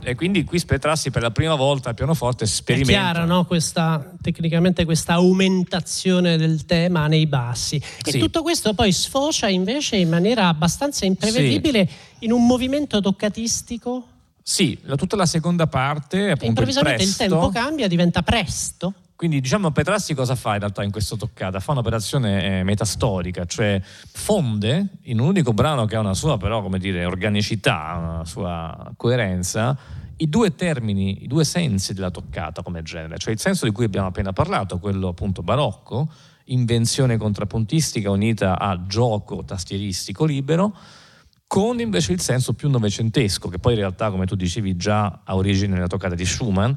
E quindi qui Spetrassi per la prima volta al pianoforte sperimenta. È chiara no? questa, tecnicamente questa aumentazione del tema nei bassi. E sì. tutto questo poi sfocia invece in maniera abbastanza imprevedibile sì. in un movimento toccatistico. Sì, tutta la seconda parte, appunto improvvisamente il, il tempo cambia, diventa presto. Quindi diciamo Petrassi cosa fa in realtà in questa toccata? Fa un'operazione eh, metastorica, cioè fonde in un unico brano che ha una sua però come dire organicità, una sua coerenza, i due termini, i due sensi della toccata come genere, cioè il senso di cui abbiamo appena parlato, quello appunto barocco, invenzione contrappuntistica unita a gioco tastieristico libero, con invece il senso più novecentesco, che poi in realtà, come tu dicevi, già ha origine nella toccata di Schumann,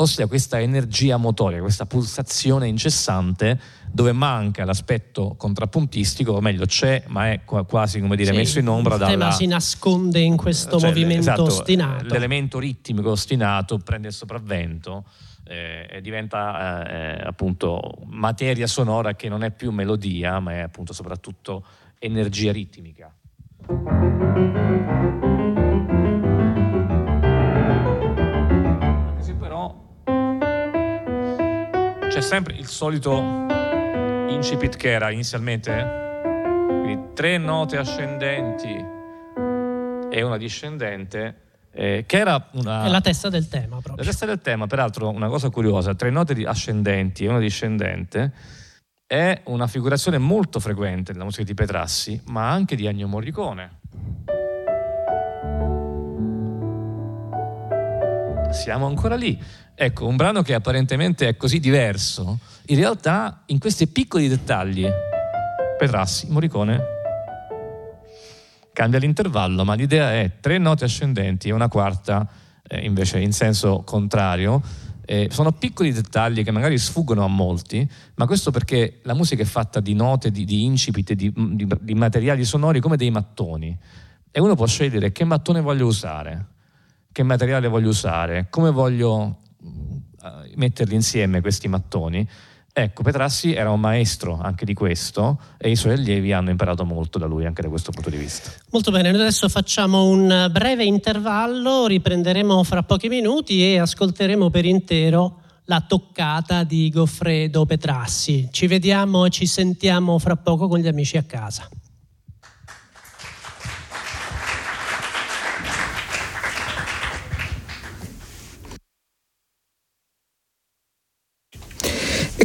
ossia questa energia motoria, questa pulsazione incessante dove manca l'aspetto contrappuntistico, o meglio c'è, ma è quasi come dire sì, messo in ombra dalla... Il tema si nasconde in questo cioè, movimento esatto, ostinato. L'elemento ritmico ostinato prende il sopravvento eh, e diventa eh, appunto materia sonora che non è più melodia, ma è appunto soprattutto energia ritmica. Sempre il solito incipit che era inizialmente quindi tre note ascendenti e una discendente eh, che era una... È la testa del tema proprio. La testa del tema, peraltro una cosa curiosa, tre note ascendenti e una discendente è una figurazione molto frequente nella musica di Petrassi, ma anche di Ennio Morricone. Siamo ancora lì. Ecco, un brano che apparentemente è così diverso, in realtà in questi piccoli dettagli, Petrassi, Morricone, cambia l'intervallo, ma l'idea è tre note ascendenti e una quarta eh, invece in senso contrario. Eh, sono piccoli dettagli che magari sfuggono a molti, ma questo perché la musica è fatta di note, di, di incipit, di, di, di materiali sonori come dei mattoni. E uno può scegliere che mattone voglio usare, che materiale voglio usare, come voglio metterli insieme questi mattoni. Ecco, Petrassi era un maestro anche di questo e i suoi allievi hanno imparato molto da lui anche da questo punto di vista. Molto bene, noi adesso facciamo un breve intervallo, riprenderemo fra pochi minuti e ascolteremo per intero la toccata di Goffredo Petrassi. Ci vediamo e ci sentiamo fra poco con gli amici a casa.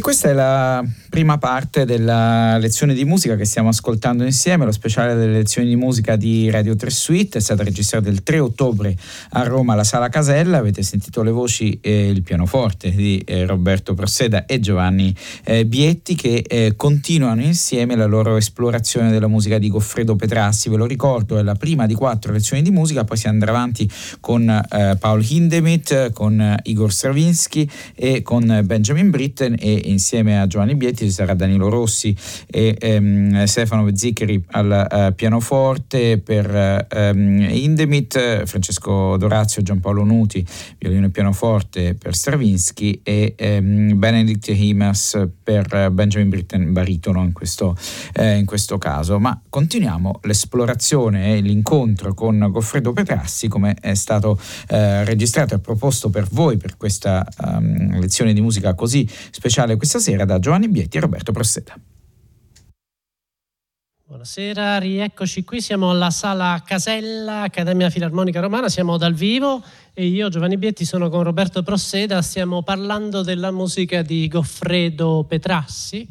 Questa è la prima parte della lezione di musica che stiamo ascoltando insieme, lo speciale delle lezioni di musica di Radio 3 Suite, è stata registrata il 3 ottobre a Roma alla Sala Casella, avete sentito le voci e il pianoforte di eh, Roberto Prosseda e Giovanni eh, Bietti che eh, continuano insieme la loro esplorazione della musica di Goffredo Petrassi, ve lo ricordo è la prima di quattro lezioni di musica, poi si andrà avanti con Paul Hindemith, con Igor Stravinsky e con Benjamin Britten e insieme a Giovanni Bietti ci sarà Danilo Rossi e ehm, Stefano Ziccheri al uh, pianoforte per um, Indemit, Francesco Dorazio Giampaolo Nuti, violino e pianoforte per Stravinsky e um, Benedict Himas per Benjamin Britten baritono in questo, eh, in questo caso. Ma continuiamo l'esplorazione e l'incontro con Goffredo Petrassi come è stato eh, registrato e proposto per voi per questa um, lezione di musica così speciale questa sera da Giovanni Bietti e Roberto Prosseta. Buonasera, rieccoci qui, siamo alla sala Casella, Accademia Filarmonica Romana, siamo dal vivo e io, Giovanni Bietti, sono con Roberto Prosseda, stiamo parlando della musica di Goffredo Petrassi.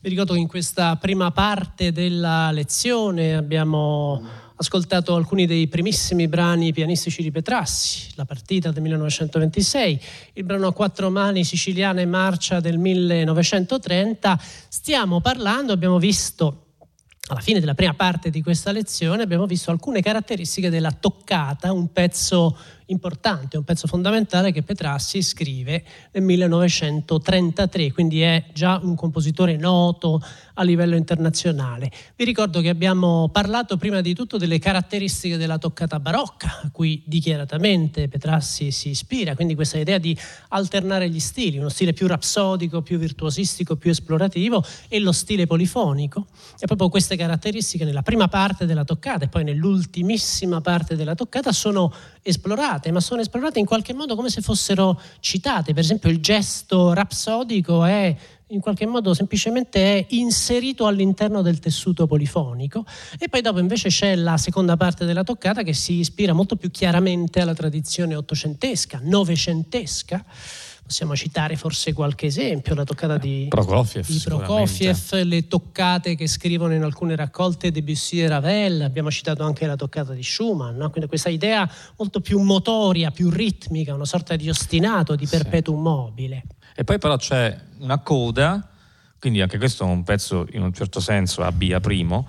Vi ricordo che in questa prima parte della lezione abbiamo ascoltato alcuni dei primissimi brani pianistici di Petrassi, La partita del 1926, il brano a quattro mani siciliana e marcia del 1930. Stiamo parlando, abbiamo visto alla fine della prima parte di questa lezione abbiamo visto alcune caratteristiche della toccata, un pezzo importante, un pezzo fondamentale che Petrassi scrive nel 1933, quindi è già un compositore noto a livello internazionale. Vi ricordo che abbiamo parlato prima di tutto delle caratteristiche della toccata barocca, a cui dichiaratamente Petrassi si ispira, quindi questa idea di alternare gli stili, uno stile più rapsodico, più virtuosistico, più esplorativo e lo stile polifonico. E proprio queste caratteristiche nella prima parte della toccata e poi nell'ultimissima parte della toccata sono esplorate, ma sono esplorate in qualche modo come se fossero citate. Per esempio il gesto rapsodico è in qualche modo semplicemente è inserito all'interno del tessuto polifonico e poi dopo invece c'è la seconda parte della toccata che si ispira molto più chiaramente alla tradizione ottocentesca, novecentesca Possiamo citare forse qualche esempio, la toccata di Prokofiev, di Prokofiev le toccate che scrivono in alcune raccolte Debussy e Ravel, abbiamo citato anche la toccata di Schumann, no? quindi questa idea molto più motoria, più ritmica, una sorta di ostinato, di perpetuum mobile. E poi però c'è una coda, quindi anche questo è un pezzo in un certo senso a B primo,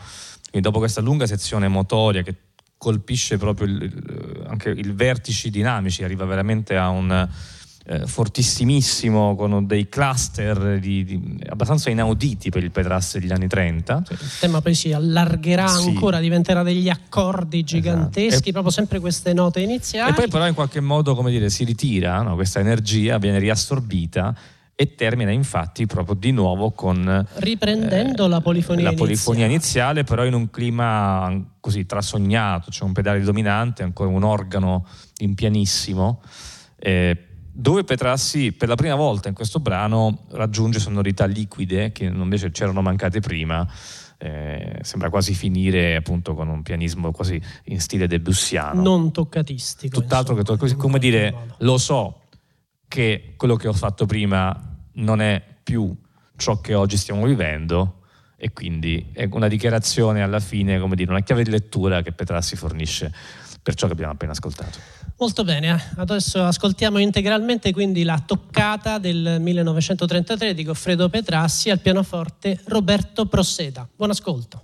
quindi dopo questa lunga sezione motoria che colpisce proprio il, anche i vertici dinamici, arriva veramente a un eh, fortissimissimo con dei cluster di, di, abbastanza inauditi per il Petrasse degli anni 30. Cioè, il tema poi si allargherà sì. ancora, diventerà degli accordi esatto. giganteschi, esatto. proprio sempre queste note iniziali. E poi però in qualche modo, come dire, si ritira, no? questa energia viene riassorbita e termina infatti proprio di nuovo con riprendendo eh, la polifonia, la polifonia iniziale. iniziale. però in un clima così trasognato, c'è cioè un pedale dominante, ancora un organo in pianissimo. Eh, dove Petrassi per la prima volta in questo brano raggiunge sonorità liquide che invece c'erano mancate prima. Eh, sembra quasi finire appunto con un pianismo quasi in stile debussiano. Non toccatistico. Tutt'altro insomma, che to- come dire, modo. lo so che quello che ho fatto prima non è più ciò che oggi stiamo vivendo e quindi è una dichiarazione alla fine, come dire, una chiave di lettura che Petrassi fornisce per ciò che abbiamo appena ascoltato. Molto bene, eh. adesso ascoltiamo integralmente quindi la toccata del 1933 di Goffredo Petrassi al pianoforte Roberto Prosseda. Buon ascolto.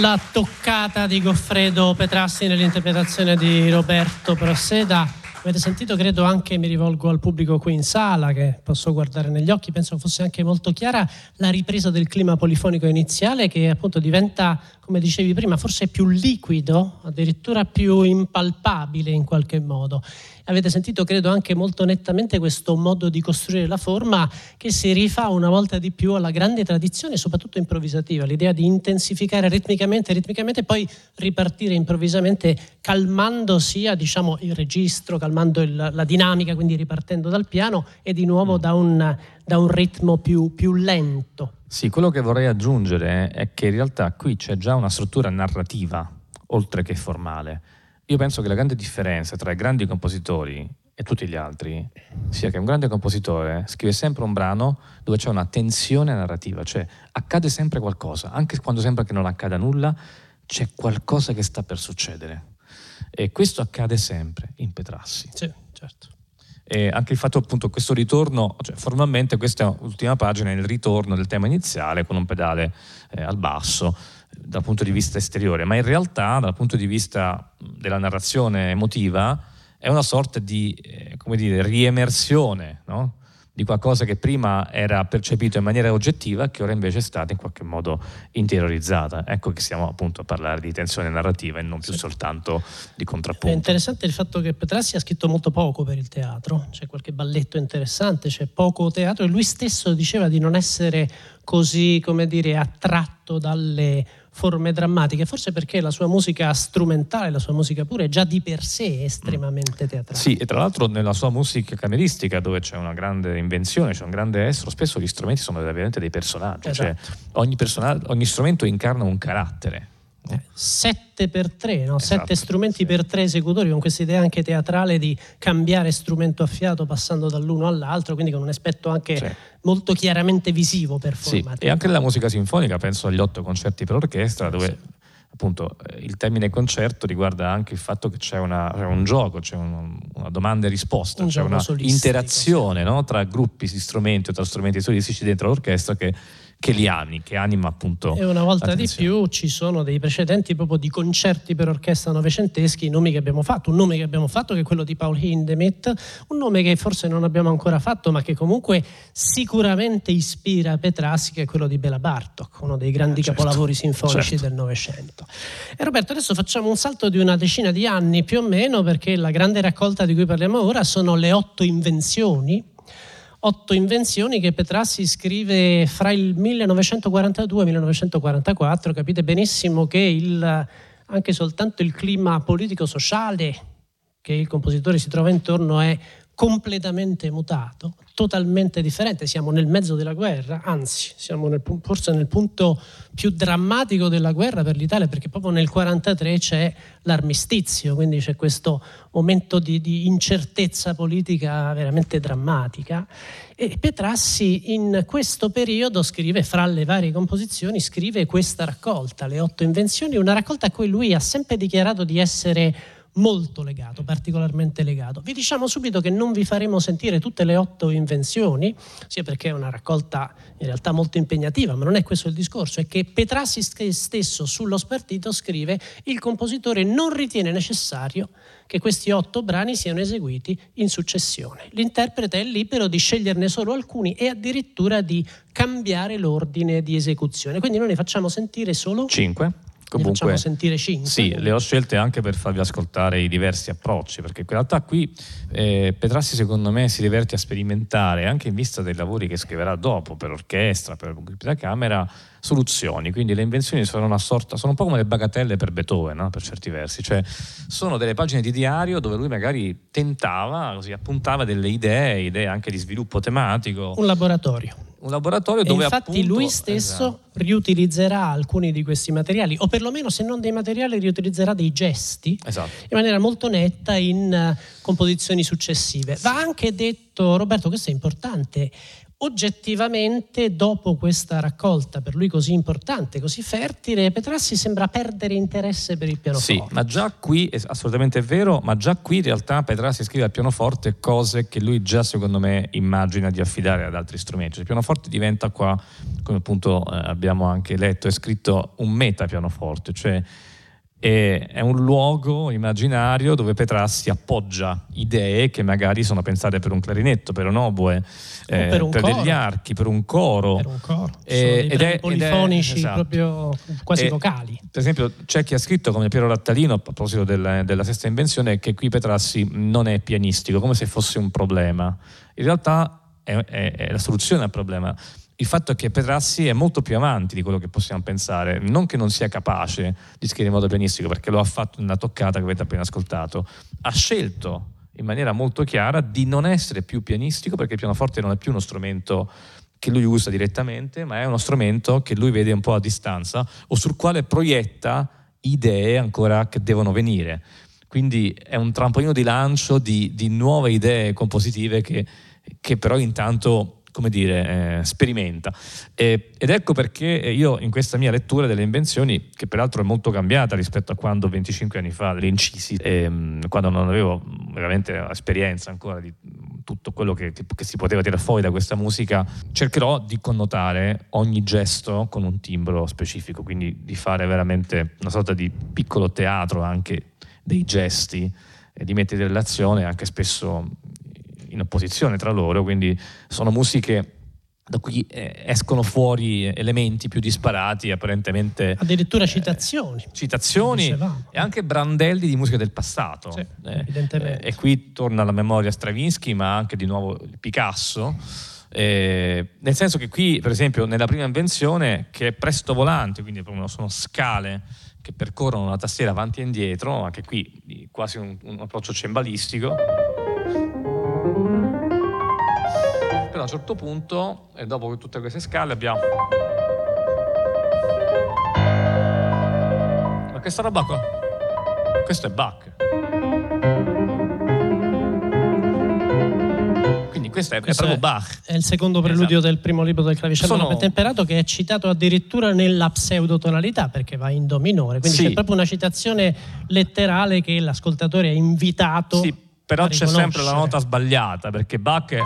La toccata di Goffredo Petrassi nell'interpretazione di Roberto Prosseda. Avete sentito, credo anche, mi rivolgo al pubblico qui in sala, che posso guardare negli occhi, penso fosse anche molto chiara la ripresa del clima polifonico iniziale che appunto diventa, come dicevi prima, forse più liquido, addirittura più impalpabile in qualche modo. Avete sentito, credo, anche molto nettamente questo modo di costruire la forma che si rifà una volta di più alla grande tradizione, soprattutto improvvisativa, l'idea di intensificare ritmicamente, ritmicamente, poi ripartire improvvisamente calmando sia diciamo, il registro, calmando il, la dinamica, quindi ripartendo dal piano e di nuovo mm. da un, da un ritmo più, più lento. Sì, quello che vorrei aggiungere è che in realtà qui c'è già una struttura narrativa, oltre che formale io penso che la grande differenza tra i grandi compositori e tutti gli altri sia che un grande compositore scrive sempre un brano dove c'è una tensione narrativa, cioè accade sempre qualcosa, anche quando sembra che non accada nulla, c'è qualcosa che sta per succedere. E questo accade sempre in Petrassi. Sì, certo. E anche il fatto appunto questo ritorno, cioè formalmente questa è l'ultima pagina, è il ritorno del tema iniziale con un pedale eh, al basso dal punto di vista esteriore, ma in realtà dal punto di vista della narrazione emotiva è una sorta di eh, come dire, riemersione no? Di qualcosa che prima era percepito in maniera oggettiva che ora invece è stata in qualche modo interiorizzata. Ecco che stiamo appunto a parlare di tensione narrativa e non più sì. soltanto di contrappunto. È interessante il fatto che Petrassi ha scritto molto poco per il teatro, c'è qualche balletto interessante, c'è poco teatro e lui stesso diceva di non essere così, come dire, attratto dalle forme drammatiche, forse perché la sua musica strumentale, la sua musica pure, già di per sé è estremamente teatrale. Sì, e tra l'altro nella sua musica cameristica, dove c'è una grande invenzione, c'è un grande estro, spesso gli strumenti sono veramente dei personaggi, cioè esatto. cioè ogni, ogni strumento incarna un carattere. 7 per 3, no? esatto, sette strumenti sì. per tre esecutori, con questa idea anche teatrale di cambiare strumento a fiato passando dall'uno all'altro, quindi con un aspetto anche sì. Molto chiaramente visivo per forma. Sì. E anche nella musica sinfonica, penso agli otto concerti per orchestra, dove appunto eh, il termine concerto riguarda anche il fatto che c'è, una, c'è un gioco, c'è un, una domanda e risposta, un c'è una interazione no? tra gruppi di strumenti o tra strumenti solistici dentro l'orchestra che che li anni, che anima appunto. E una volta di più ci sono dei precedenti proprio di concerti per orchestra novecenteschi, nomi che abbiamo fatto, un nome che abbiamo fatto che è quello di Paul Hindemith, un nome che forse non abbiamo ancora fatto ma che comunque sicuramente ispira Petrassi che è quello di Bela Bartok, uno dei grandi certo, capolavori sinfonici certo. del Novecento. E Roberto, adesso facciamo un salto di una decina di anni più o meno perché la grande raccolta di cui parliamo ora sono le otto invenzioni otto invenzioni che Petrassi scrive fra il 1942 e il 1944. Capite benissimo che il, anche soltanto il clima politico-sociale che il compositore si trova intorno è completamente mutato, totalmente differente. Siamo nel mezzo della guerra, anzi, siamo nel, forse nel punto più drammatico della guerra per l'Italia, perché proprio nel 1943 c'è l'armistizio, quindi c'è questo momento di, di incertezza politica veramente drammatica. E Petrassi in questo periodo scrive, fra le varie composizioni, scrive questa raccolta, Le otto invenzioni, una raccolta a cui lui ha sempre dichiarato di essere molto legato, particolarmente legato. Vi diciamo subito che non vi faremo sentire tutte le otto invenzioni, sia perché è una raccolta in realtà molto impegnativa, ma non è questo il discorso, è che Petrassi stesso sullo spartito scrive il compositore non ritiene necessario che questi otto brani siano eseguiti in successione. L'interprete è libero di sceglierne solo alcuni e addirittura di cambiare l'ordine di esecuzione. Quindi noi ne facciamo sentire solo cinque. Comunque, ne sentire 5. Sì, le ho scelte anche per farvi ascoltare i diversi approcci, perché in realtà qui eh, Petrassi secondo me si diverte a sperimentare, anche in vista dei lavori che scriverà dopo, per orchestra, per gruppi da camera, soluzioni. Quindi le invenzioni sono una sorta, sono un po' come le bagatelle per Beethoven, no? per certi versi, cioè sono delle pagine di diario dove lui magari tentava, così appuntava delle idee, idee anche di sviluppo tematico. Un laboratorio un laboratorio dove e infatti appunto, lui stesso esatto. riutilizzerà alcuni di questi materiali o perlomeno se non dei materiali riutilizzerà dei gesti esatto. in maniera molto netta in uh, composizioni successive. Va anche detto, Roberto, questo è importante, oggettivamente dopo questa raccolta per lui così importante, così fertile, Petrassi sembra perdere interesse per il pianoforte. Sì, ma già qui è assolutamente vero, ma già qui in realtà Petrassi scrive al pianoforte cose che lui già secondo me immagina di affidare ad altri strumenti. Il pianoforte diventa qua, come appunto eh, abbiamo anche letto, è scritto un meta pianoforte, cioè è un luogo immaginario dove Petrassi appoggia idee che magari sono pensate per un clarinetto, per un oboe, eh, per, un per degli archi, per un coro. Per un coro. Eh, ed è, polifonici ed è, esatto. proprio quasi e, vocali. Per esempio c'è chi ha scritto come Piero Rattalino a proposito della, della sesta invenzione che qui Petrassi non è pianistico, come se fosse un problema. In realtà è, è, è la soluzione al problema il fatto è che Petrassi è molto più avanti di quello che possiamo pensare, non che non sia capace di scrivere in modo pianistico, perché lo ha fatto nella toccata che avete appena ascoltato, ha scelto in maniera molto chiara di non essere più pianistico perché il pianoforte non è più uno strumento che lui usa direttamente, ma è uno strumento che lui vede un po' a distanza o sul quale proietta idee ancora che devono venire. Quindi è un trampolino di lancio di, di nuove idee compositive che, che però intanto come dire, eh, sperimenta. E, ed ecco perché io in questa mia lettura delle invenzioni, che peraltro è molto cambiata rispetto a quando 25 anni fa le incisi, ehm, quando non avevo veramente esperienza ancora di tutto quello che, che, si poteva tirare fuori da questa musica, cercherò di connotare ogni gesto con un timbro specifico, quindi di fare veramente una sorta di piccolo teatro anche dei gesti e di mettere in relazione anche spesso in opposizione tra loro, quindi sono musiche da cui eh, escono fuori elementi più disparati, apparentemente... Addirittura eh, citazioni. Citazioni e anche brandelli di musica del passato. Sì, eh, evidentemente. e qui torna alla memoria Stravinsky, ma anche di nuovo Picasso. Eh, nel senso che qui, per esempio, nella prima invenzione, che è presto volante, quindi sono scale che percorrono la tastiera avanti e indietro, anche qui quasi un, un approccio cembalistico un certo punto, e dopo tutte queste scale, abbiamo... Ma questa roba qua? Questo è Bach. Quindi questo è, questo è proprio Bach. È il secondo preludio esatto. del primo libro del clavicello Sono... temperato che è citato addirittura nella pseudotonalità perché va in do minore. Quindi sì. c'è proprio una citazione letterale che l'ascoltatore è invitato sì però c'è sempre la nota sbagliata perché Bach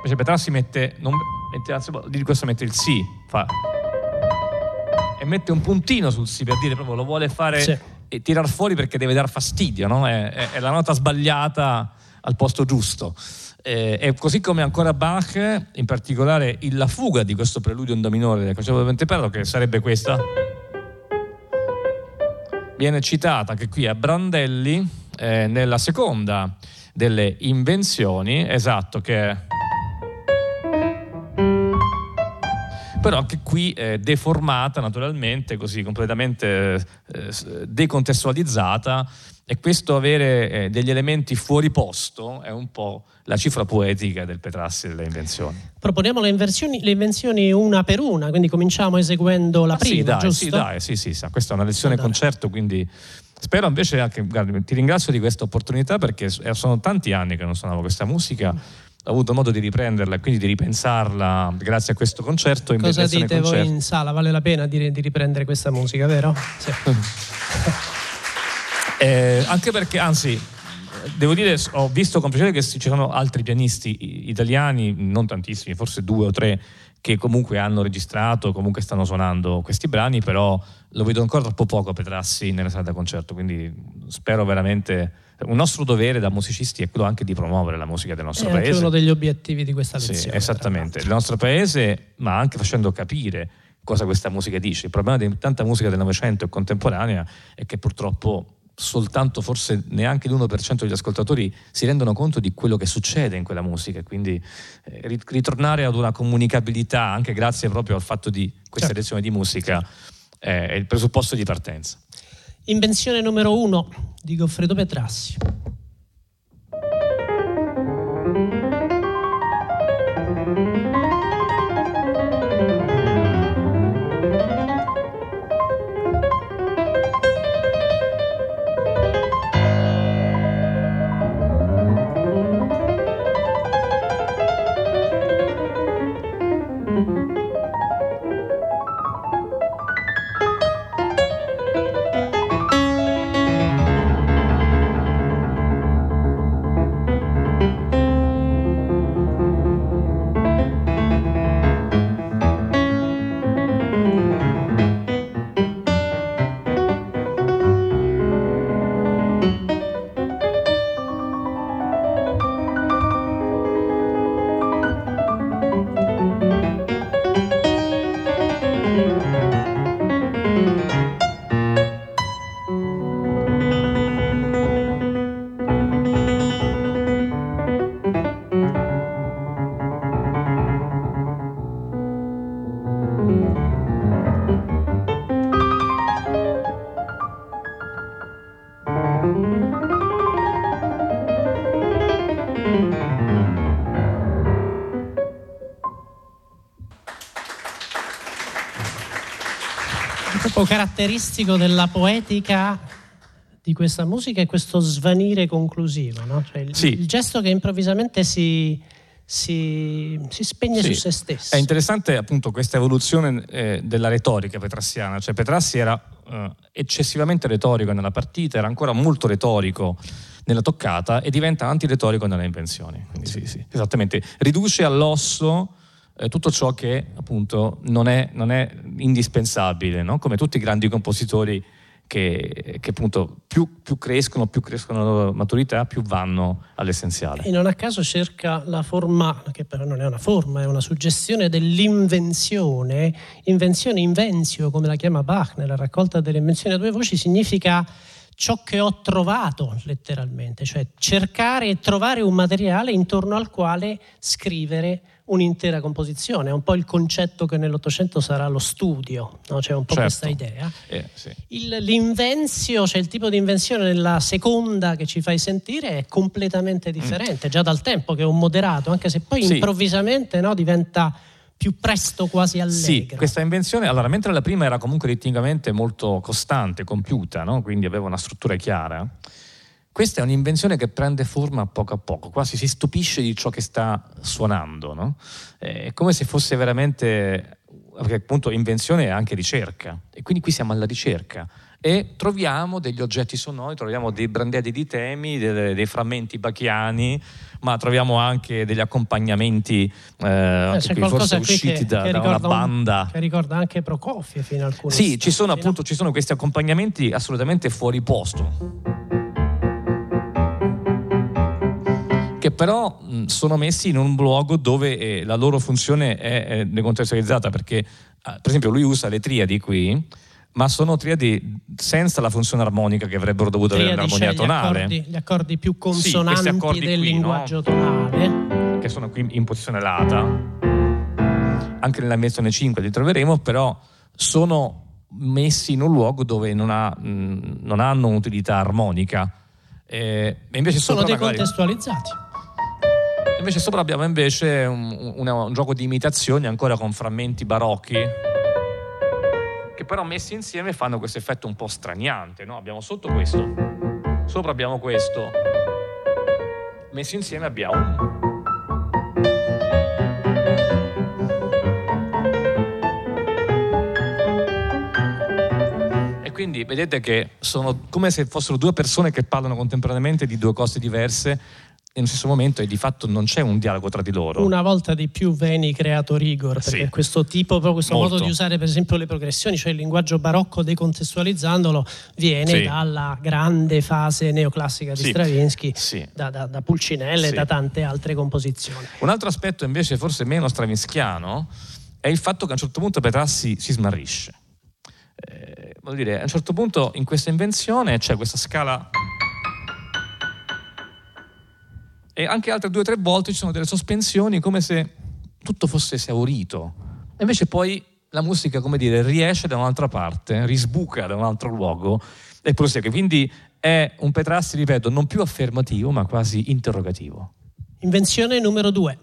invece Petrassi mette, non, mette anzi, di questo mette il Si fa, e mette un puntino sul Si per dire proprio lo vuole fare sì. e tirar fuori perché deve dar fastidio no? è, è, è, la nota sbagliata al posto giusto eh, e così come ancora Bach in particolare la fuga di questo preludio in do minore del concerto del Ventepello che sarebbe questa viene citata che qui a Brandelli eh, nella seconda delle invenzioni, esatto, che però anche qui è deformata naturalmente, così completamente eh, decontestualizzata e questo avere eh, degli elementi fuori posto è un po' la cifra poetica del Petrassi delle invenzioni. Proponiamo le, le invenzioni una per una, quindi cominciamo eseguendo la ah, prima, sì, dai, giusto? Sì, dai, sì, sì, sì, questa è una lezione allora. concerto, quindi Spero invece anche, guarda, ti ringrazio di questa opportunità perché sono tanti anni che non suonavo questa musica ho avuto modo di riprenderla e quindi di ripensarla grazie a questo concerto. In Cosa dite voi in sala? Vale la pena di, di riprendere questa musica, vero? Sì. eh, anche perché, anzi, devo dire, ho visto con piacere che ci sono altri pianisti italiani, non tantissimi, forse due o tre, che comunque hanno registrato, comunque stanno suonando questi brani, però lo vedo ancora troppo poco Petrassi nella sala da concerto, quindi spero veramente un nostro dovere da musicisti è quello anche di promuovere la musica del nostro è paese. È uno degli obiettivi di questa lezione. Sì, esattamente, il nostro paese, ma anche facendo capire cosa questa musica dice. Il problema di tanta musica del Novecento e contemporanea è che purtroppo soltanto forse neanche l'1% degli ascoltatori si rendono conto di quello che succede in quella musica, quindi eh, ritornare ad una comunicabilità anche grazie proprio al fatto di questa certo. lezione di musica è il presupposto di partenza. Invenzione numero uno di Goffredo Petrassi. Caratteristico della poetica di questa musica è questo svanire conclusivo, no? cioè il, sì. il, gesto che improvvisamente si, si, si spegne sì. su se stesso. È interessante appunto questa evoluzione eh, della retorica petrassiana, cioè Petrassi era eh, eccessivamente retorico nella partita, era ancora molto retorico nella toccata e diventa antiretorico nelle invenzioni. Sì, esattamente, riduce all'osso eh, tutto ciò che appunto non è, non è indispensabile, no? come tutti i grandi compositori che, che appunto più, più, crescono, più crescono la maturità, più vanno all'essenziale. E non a caso cerca la forma, che però non è una forma, è una suggestione dell'invenzione, invenzione invenzio, come la chiama Bach nella raccolta delle invenzioni a due voci, significa ciò che ho trovato letteralmente, cioè cercare e trovare un materiale intorno al quale scrivere un'intera composizione, è un po' il concetto che nell'Ottocento sarà lo studio, no? c'è un po' certo. questa idea. Eh, sì. il, l'invenzio, cioè il tipo di invenzione nella seconda che ci fai sentire è completamente differente, mm. già dal tempo che è un moderato, anche se poi sì. improvvisamente no, diventa più presto quasi allegro. Sì, questa invenzione, allora, mentre la prima era comunque ritmicamente molto costante, compiuta, no? quindi aveva una struttura chiara, questa è un'invenzione che prende forma a poco a poco, quasi si stupisce di ciò che sta suonando, no? È come se fosse veramente, perché appunto invenzione è anche ricerca, e quindi qui siamo alla ricerca e troviamo degli oggetti sonori, troviamo dei brandelli di temi, dei, dei frammenti bachiani, ma troviamo anche degli accompagnamenti eh, eh, qui, forse usciti che, da, che da una banda. Un, che ricorda anche Prokofiev in alcuni Sì, ci sono appunto ci sono questi accompagnamenti assolutamente fuori posto. Che però mh, sono messi in un luogo dove eh, la loro funzione è, è decontestualizzata perché eh, per esempio lui usa le triadi qui ma sono triadi senza la funzione armonica che avrebbero dovuto avere un'armonia tonale. Gli accordi, gli accordi più consonanti sì, del qui, linguaggio no? tonale. Che sono qui in posizione lata. Anche nella versione 5 li troveremo, però sono messi in un luogo dove non, ha, mh, non hanno un'utilità armonica. Eh, invece sono decontestualizzati. Magari, Invece sopra abbiamo invece un, un, un gioco di imitazioni ancora con frammenti barocchi che però messi insieme fanno questo effetto un po' straniante. No? Abbiamo sotto questo, sopra abbiamo questo, messi insieme abbiamo E quindi vedete che sono come se fossero due persone che parlano contemporaneamente di due cose diverse, nello stesso momento e di fatto non c'è un dialogo tra di loro. Una volta di più Veni creato Rigor, perché sì. questo tipo, questo Molto. modo di usare per esempio le progressioni, cioè il linguaggio barocco decontestualizzandolo, viene sì. dalla grande fase neoclassica di sì. Stravinsky, da, da, da, Pulcinella e da tante altre composizioni. Un altro aspetto invece forse meno stravinskiano è il fatto che a un certo punto Petrassi si smarrisce. Eh, dire, a un certo punto in questa invenzione c'è questa scala e anche altre due o tre volte ci sono delle sospensioni come se tutto fosse esaurito. E invece poi la musica, come dire, riesce da un'altra parte, risbuca da un altro luogo e prosegue. Quindi è un Petrassi, ripeto, non più affermativo, ma quasi interrogativo. Invenzione numero due.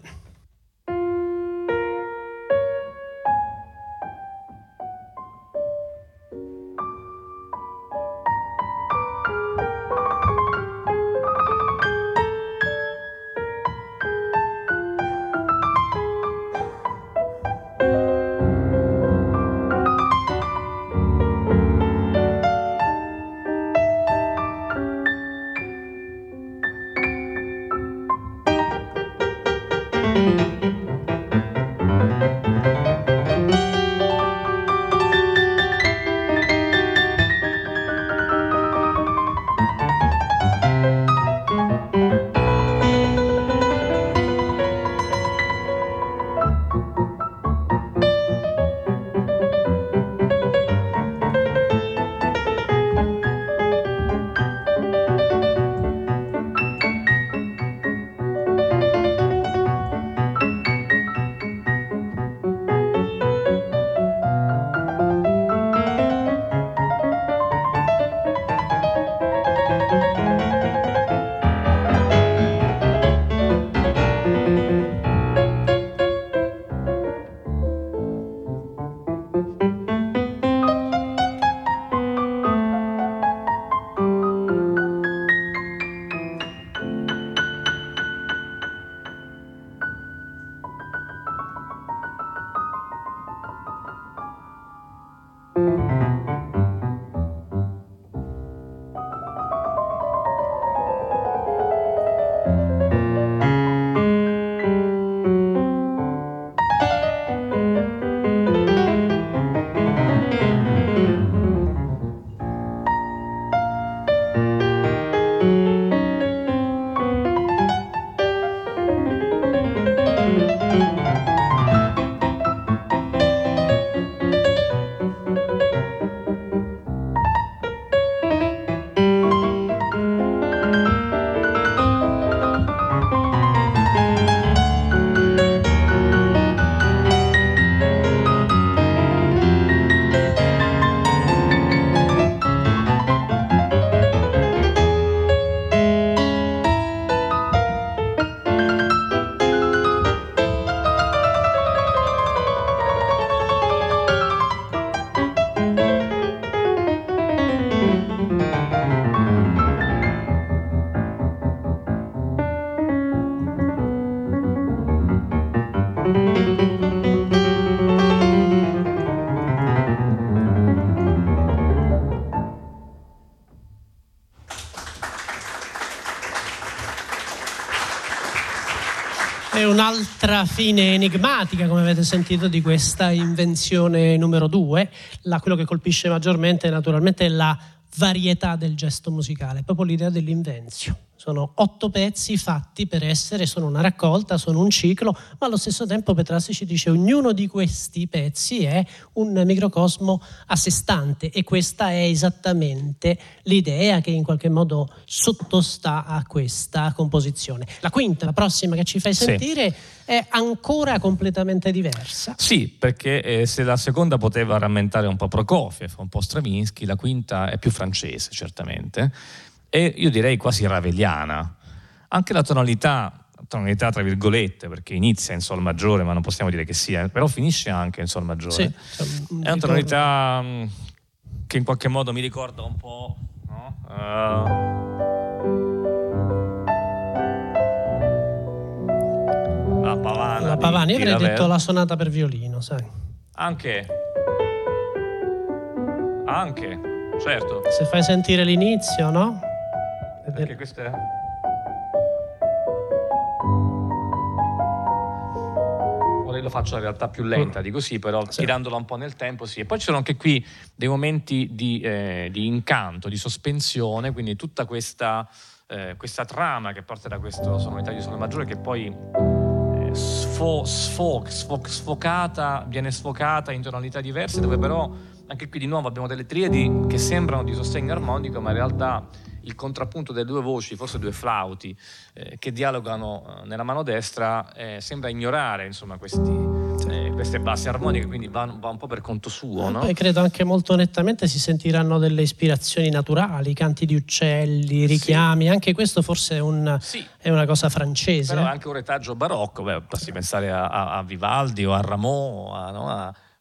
Un'altra fine enigmatica, come avete sentito, di questa invenzione numero due. La, quello che colpisce maggiormente naturalmente è la varietà del gesto musicale, proprio l'idea dell'invenzio. Sono otto pezzi fatti per essere, sono una raccolta, sono un ciclo, ma allo stesso tempo Petrassi ci dice ognuno di questi pezzi è un microcosmo a sé stante e questa è esattamente l'idea che in qualche modo sottostà a questa composizione. La quinta, la prossima che ci fai sentire, sì. è ancora completamente diversa. Sì, perché eh, se la seconda poteva rammentare un po' Prokofiev, un po' Stravinsky, la quinta è più francese certamente e io direi quasi raveliana. Anche la tonalità, tonalità tra virgolette, perché inizia in sol maggiore, ma non possiamo dire che sia, però finisce anche in sol maggiore. Sì, è una tonalità mm, che in qualche modo mi ricorda un po'... No? Uh, la Pavana. La Pavana, io avrei detto la sonata per violino, sai. Anche. Anche, certo. Se fai sentire l'inizio, no? Perché questo è... Ora lo faccio in realtà più lenta di così, però sì. tirandola un po' nel tempo, sì. E poi ci sono anche qui dei momenti di, eh, di incanto, di sospensione, quindi tutta questa, eh, questa trama che parte da questa sonorità di suono maggiore che poi eh, sfo, sfo, sfo, sfocata, viene sfocata in tonalità diverse, dove però anche qui di nuovo abbiamo delle triadi che sembrano di sostegno armonico, ma in realtà il contrappunto delle due voci, forse due flauti, eh, che dialogano eh, nella mano destra, eh, sembra ignorare insomma, questi, eh, queste basse armoniche, quindi va, va, un po' per conto suo. No? Poi credo anche molto nettamente si sentiranno delle ispirazioni naturali, canti di uccelli, richiami, sì. anche questo forse è, un, sì. è, una cosa francese. Però anche un retaggio barocco, beh, basti pensare a, a, a Vivaldi o a Rameau, a, no?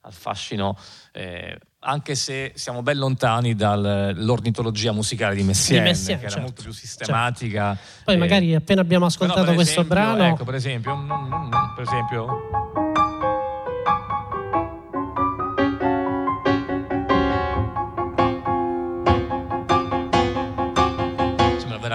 al fascino eh, anche se siamo ben lontani dall'ornitologia musicale di Messiaen, di Messiaen che era certo, molto più sistematica. Certo. Poi magari appena abbiamo ascoltato questo esempio, brano... Ecco, per esempio, mm, mm, mm, per esempio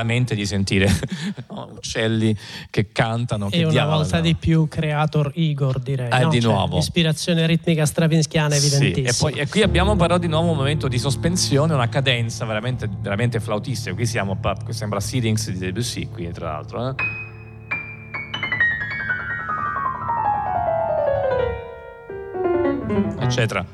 veramente di sentire no, uccelli che cantano. E che una dialogano. volta di più creator Igor, direi. Eh, no? di cioè, nuovo. Ispirazione ritmica stravinskiana evidentissima. Sì, e, poi, e qui abbiamo però di nuovo un momento di sospensione, una cadenza veramente, veramente flautistica. Qui siamo, sembra Seedings di Debussy, qui tra l'altro. Eh? eccetera.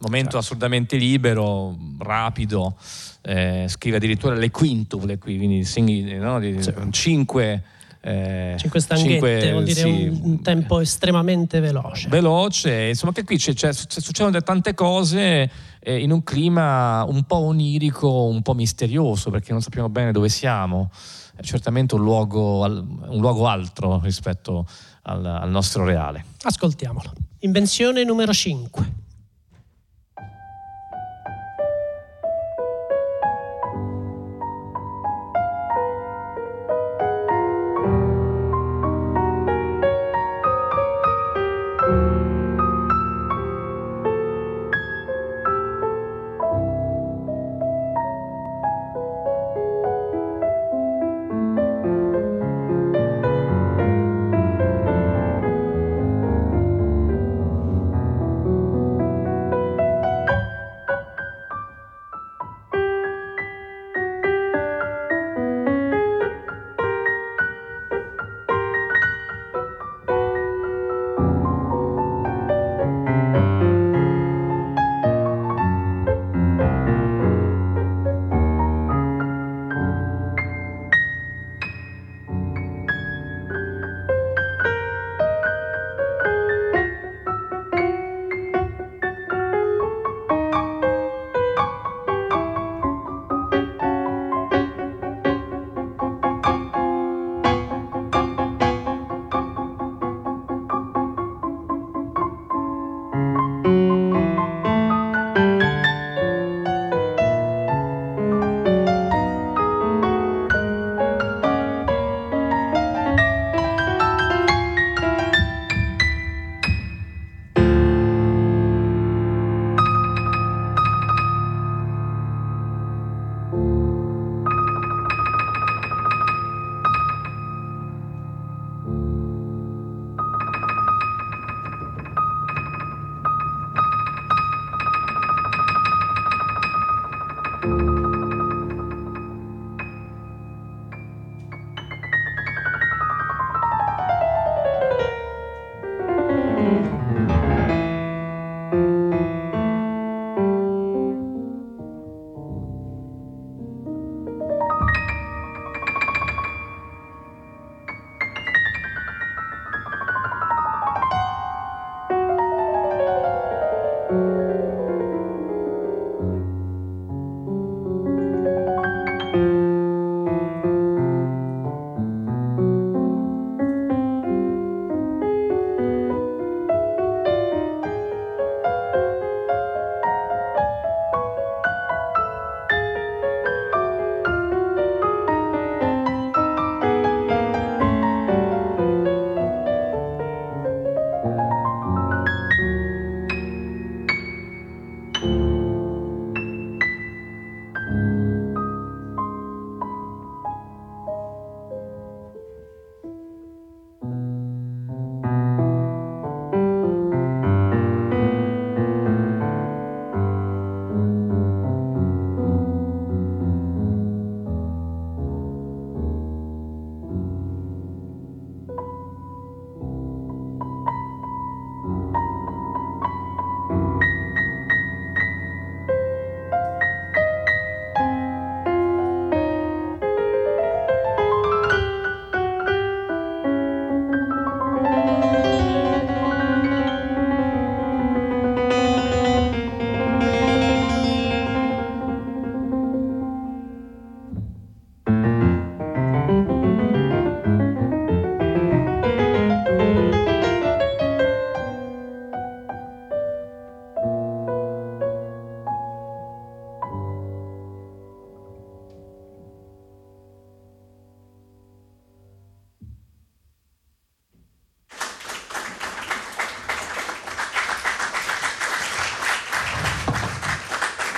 Momento certo. assolutamente libero, rapido, eh, scrive addirittura le quintuple qui, quindi singhi, no, di, sì. cinque. Eh, cinque stanghette cinque, vuol dire sì, un, un, tempo estremamente veloce. Veloce, insomma, che qui c'è, c'è, succedono tante cose eh, in un clima un po' onirico, un po' misterioso, perché non sappiamo bene dove siamo. È certamente un luogo, un luogo altro rispetto al, al nostro reale. Ascoltiamolo. Invenzione numero 5.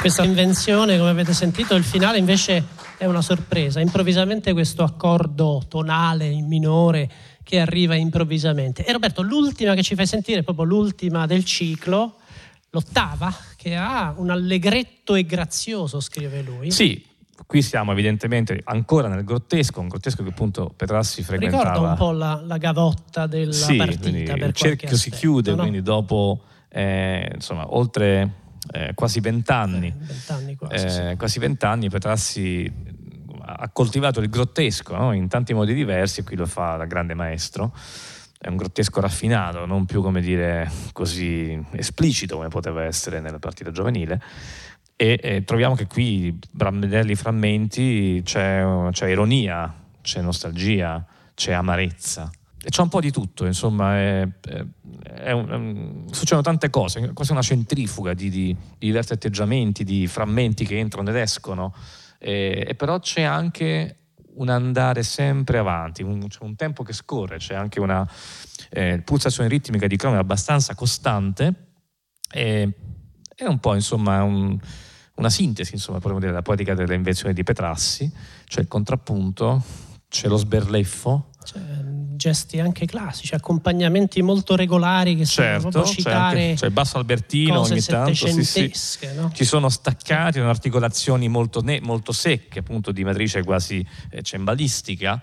Questa invenzione, come avete sentito, il finale invece è una sorpresa. Improvvisamente questo accordo tonale in minore che arriva improvvisamente. E Roberto, l'ultima che ci fai sentire, proprio l'ultima del ciclo, l'ottava, che ha un allegretto e grazioso, scrive lui. Sì, qui siamo evidentemente ancora nel grottesco, un grottesco che appunto Petrassi frequentava. Ricorda un po' la, la gavotta della sì, partita. il cerchio si chiude, no? quindi dopo eh, insomma, oltre eh, quasi vent'anni, eh, quasi, sì. Eh, quasi vent'anni Petrassi ha coltivato il grottesco no? in tanti modi diversi e qui lo fa da grande maestro. È un grottesco raffinato, non più come dire così esplicito come poteva essere nella partita giovanile. E, e troviamo che qui, a vederli frammenti, c'è, c'è ironia, c'è nostalgia, c'è amarezza. C'è un po' di tutto, insomma, è, è, un, succedono tante cose, quasi una centrifuga di, di, di, diversi atteggiamenti, di frammenti che entrano ed escono, e, e però c'è anche un andare sempre avanti, un, c'è un tempo che scorre, c'è anche una eh, pulsazione ritmica di crono abbastanza costante, e, è un po' insomma un, una sintesi, insomma, potremmo dire, della poetica delle invenzioni di Petrassi, c'è il contrappunto, c'è lo sberleffo, cioè, gesti anche classici, accompagnamenti molto regolari che certo, sono citare c'è, c'è il basso albertino ogni tanto, sì, sì. No? ci sono staccati, sì. articolazioni molto, ne- molto, secche, appunto di matrice quasi eh, cembalistica,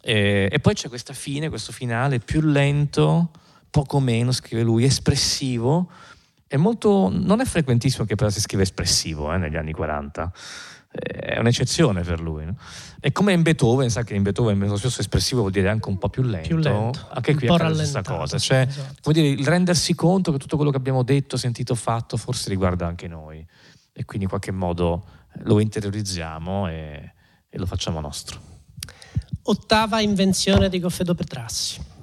eh, e poi c'è questa fine, questo finale più lento, poco meno, scrive lui, espressivo, è molto, non è frequentissimo che però si scriva espressivo eh, negli anni 40 è un'eccezione per lui. No? E come in Beethoven, sa che in Beethoven lo stesso espressivo vuol dire anche un po' più lento, più lento anche qui è la stessa cosa, cioè esatto. vuol dire il rendersi conto che tutto quello che abbiamo detto, sentito, fatto forse riguarda anche noi e quindi in qualche modo lo interiorizziamo e, e lo facciamo nostro. Ottava invenzione di Goffredo Petrassi.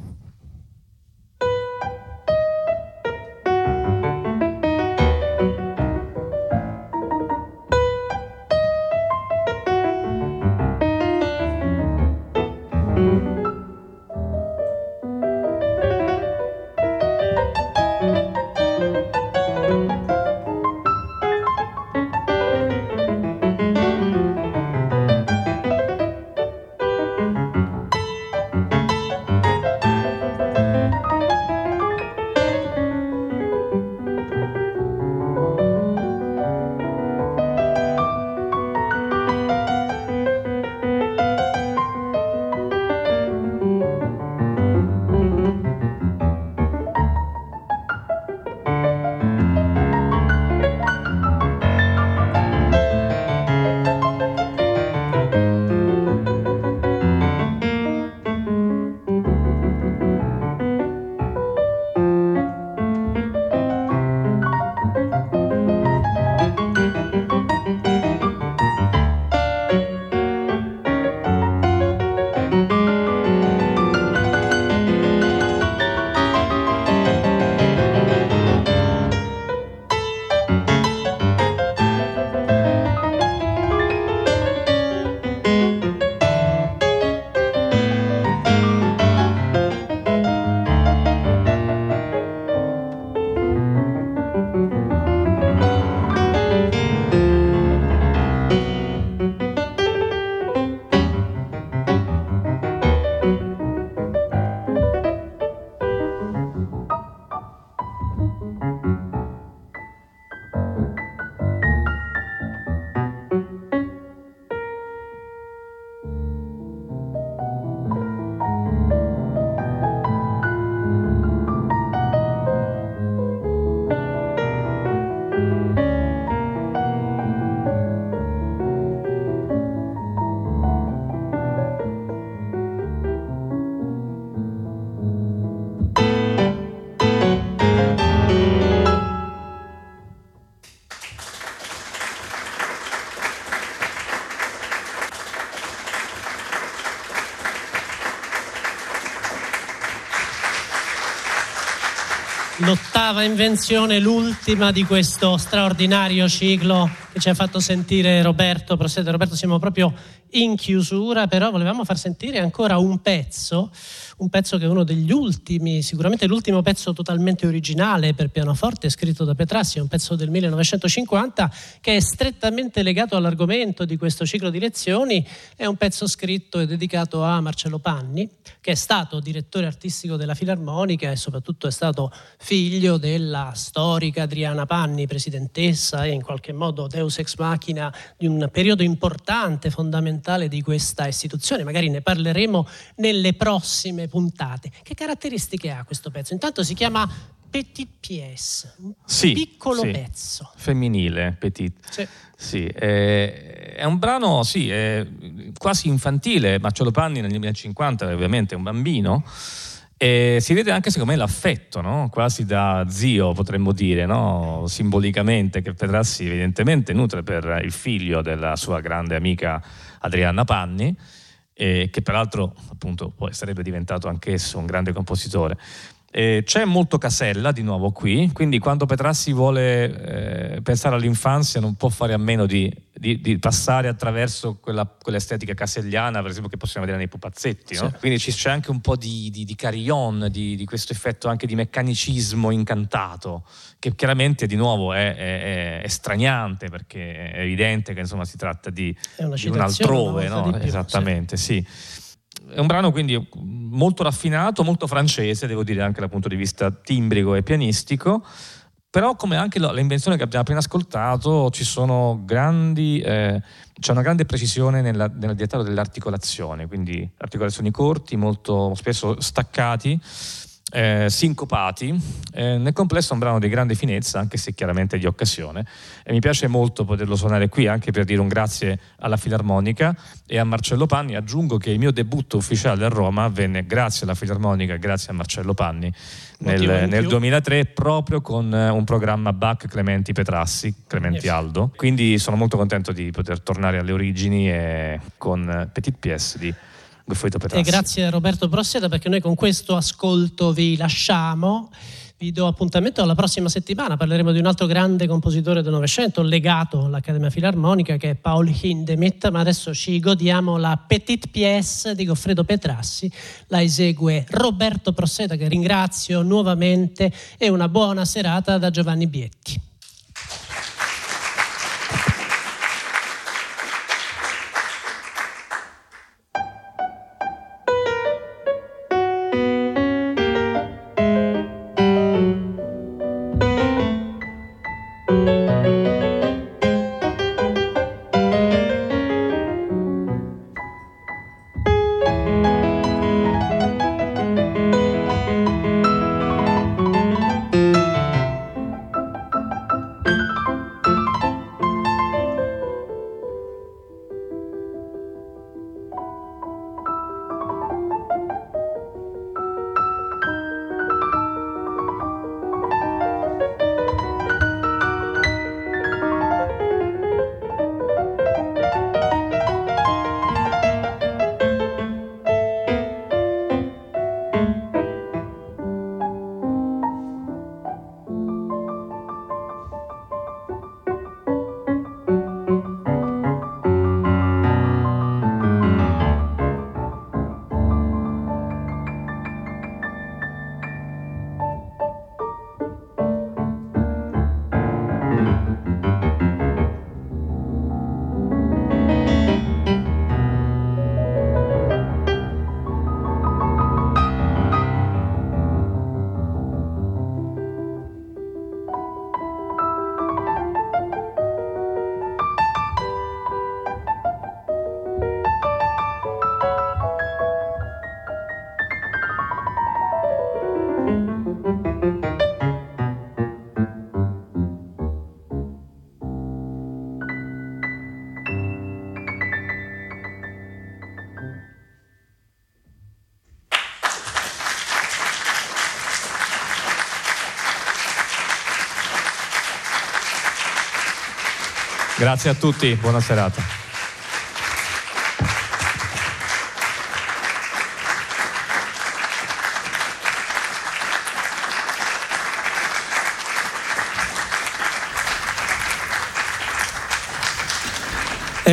L'ottava invenzione, l'ultima di questo straordinario ciclo che ci ha fatto sentire Roberto. Prosede Roberto, siamo proprio in chiusura, però volevamo far sentire ancora un pezzo, un pezzo che è uno degli ultimi, sicuramente l'ultimo pezzo totalmente originale per pianoforte scritto da Petrassi, è un pezzo del 1950 che è strettamente legato all'argomento di questo ciclo di lezioni, è un pezzo scritto e dedicato a Marcello Panni, che è stato direttore artistico della Filarmonica e soprattutto è stato figlio della storica Adriana Panni, presidentessa e in qualche modo deus ex machina di un periodo importante, fondamentale di questa istituzione. Magari ne parleremo nelle prossime puntate. Che caratteristiche ha questo pezzo? Intanto si chiama Petit Pièce, un sì, piccolo sì. pezzo. Femminile, petit. Sì. Sì, è, è un brano sì, quasi infantile. Marcello Panni nel 2050 ovviamente è un bambino. E si vede anche secondo me l'affetto, no? quasi da zio potremmo dire, no? simbolicamente, che Petrassi evidentemente nutre per il figlio della sua grande amica Adriana Panni, che peraltro appunto poi sarebbe diventato anch'esso un grande compositore. Eh, c'è molto Casella di nuovo qui, quindi quando Petrassi vuole eh, pensare all'infanzia non può fare a meno di, di, di passare attraverso quella, quell'estetica caselliana, per esempio, che possiamo vedere nei pupazzetti. No? Sì. Quindi c'è anche un po' di, di, di carillon, di, questo effetto anche di meccanicismo incantato, che chiaramente di nuovo è, è, è straniante perché è evidente che insomma, si tratta di, un altrove. No? Più, Esattamente, sì. sì è un brano quindi molto raffinato, molto francese, devo dire anche dal punto di vista timbrico e pianistico, però come anche l'invenzione che abbiamo appena ascoltato ci grandi, eh, c'è una grande precisione nella, nel dettaglio dell'articolazione, quindi articolazioni corti, molto spesso staccati, eh, sincopati. Eh, nel complesso è un brano di grande finezza, anche se chiaramente di occasione. E mi piace molto poterlo suonare qui, anche per dire un grazie alla Filarmonica e a Marcello Panni. Aggiungo che il mio debutto ufficiale a Roma avvenne grazie alla Filarmonica grazie a Marcello Panni nel, nel 2003, proprio con eh, un programma Bach Clementi Petrassi, Clementi yes. Aldo. Quindi sono molto contento di poter tornare alle origini e con Petit Pièce di e grazie Roberto Brosseta perché noi con questo ascolto vi lasciamo. Vi do appuntamento alla prossima settimana, parleremo di un altro grande compositore del Novecento legato all'Accademia Filarmonica che è Paul Hindemith, ma adesso ci godiamo la Petite Pièce di Goffredo Petrassi, la esegue Roberto Prosseta che ringrazio nuovamente e una buona serata da Giovanni Bietti. Grazie a tutti, buona serata.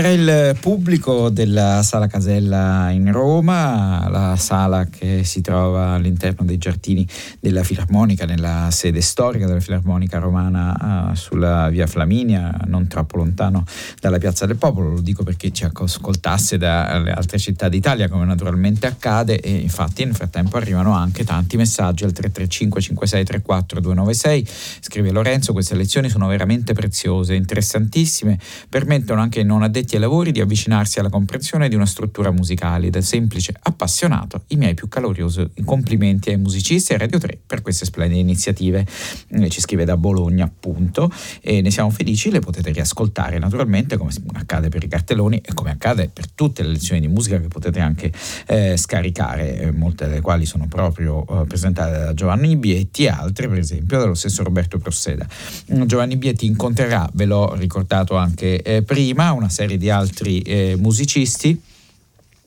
Era il pubblico della Sala Casella in Roma, la sala che si trova all'interno dei giardini della Filarmonica, nella sede storica della Filarmonica romana uh, sulla via Flaminia, non troppo lontano dalla Piazza del Popolo. Lo dico perché ci ascoltasse dalle altre città d'Italia, come naturalmente accade, e infatti nel frattempo arrivano anche tanti messaggi al 335 5634 296. Scrive Lorenzo: Queste lezioni sono veramente preziose, interessantissime, permettono anche non addetti addetti ai lavori di avvicinarsi alla comprensione di una struttura musicale. Da semplice appassionato, i miei più calorosi complimenti ai musicisti e a Radio 3 per queste splendide iniziative. Eh, ci scrive da Bologna, appunto, e ne siamo felici. Le potete riascoltare naturalmente, come accade per i cartelloni e come accade per tutte le lezioni di musica che potete anche eh, scaricare, eh, molte delle quali sono proprio eh, presentate da Giovanni Bietti e altre, per esempio, dallo stesso Roberto Prosseda. Giovanni Bietti incontrerà, ve l'ho ricordato anche eh, prima, una serie serie di altri eh, musicisti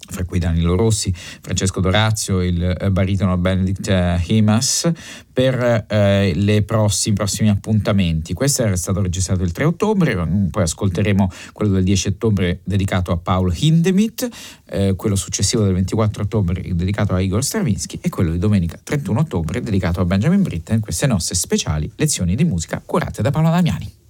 fra cui Danilo Rossi, Francesco Dorazio, il eh, baritono Benedict eh, Himas, per eh, i prossimi, appuntamenti. Questo era stato registrato il 3 ottobre, mm, poi ascolteremo quello del 10 ottobre dedicato a Paul Hindemith, eh, quello successivo del 24 ottobre dedicato a Igor Stravinsky e quello di domenica 31 ottobre dedicato a Benjamin Britten, queste nostre speciali lezioni di musica curate da Paolo Damiani.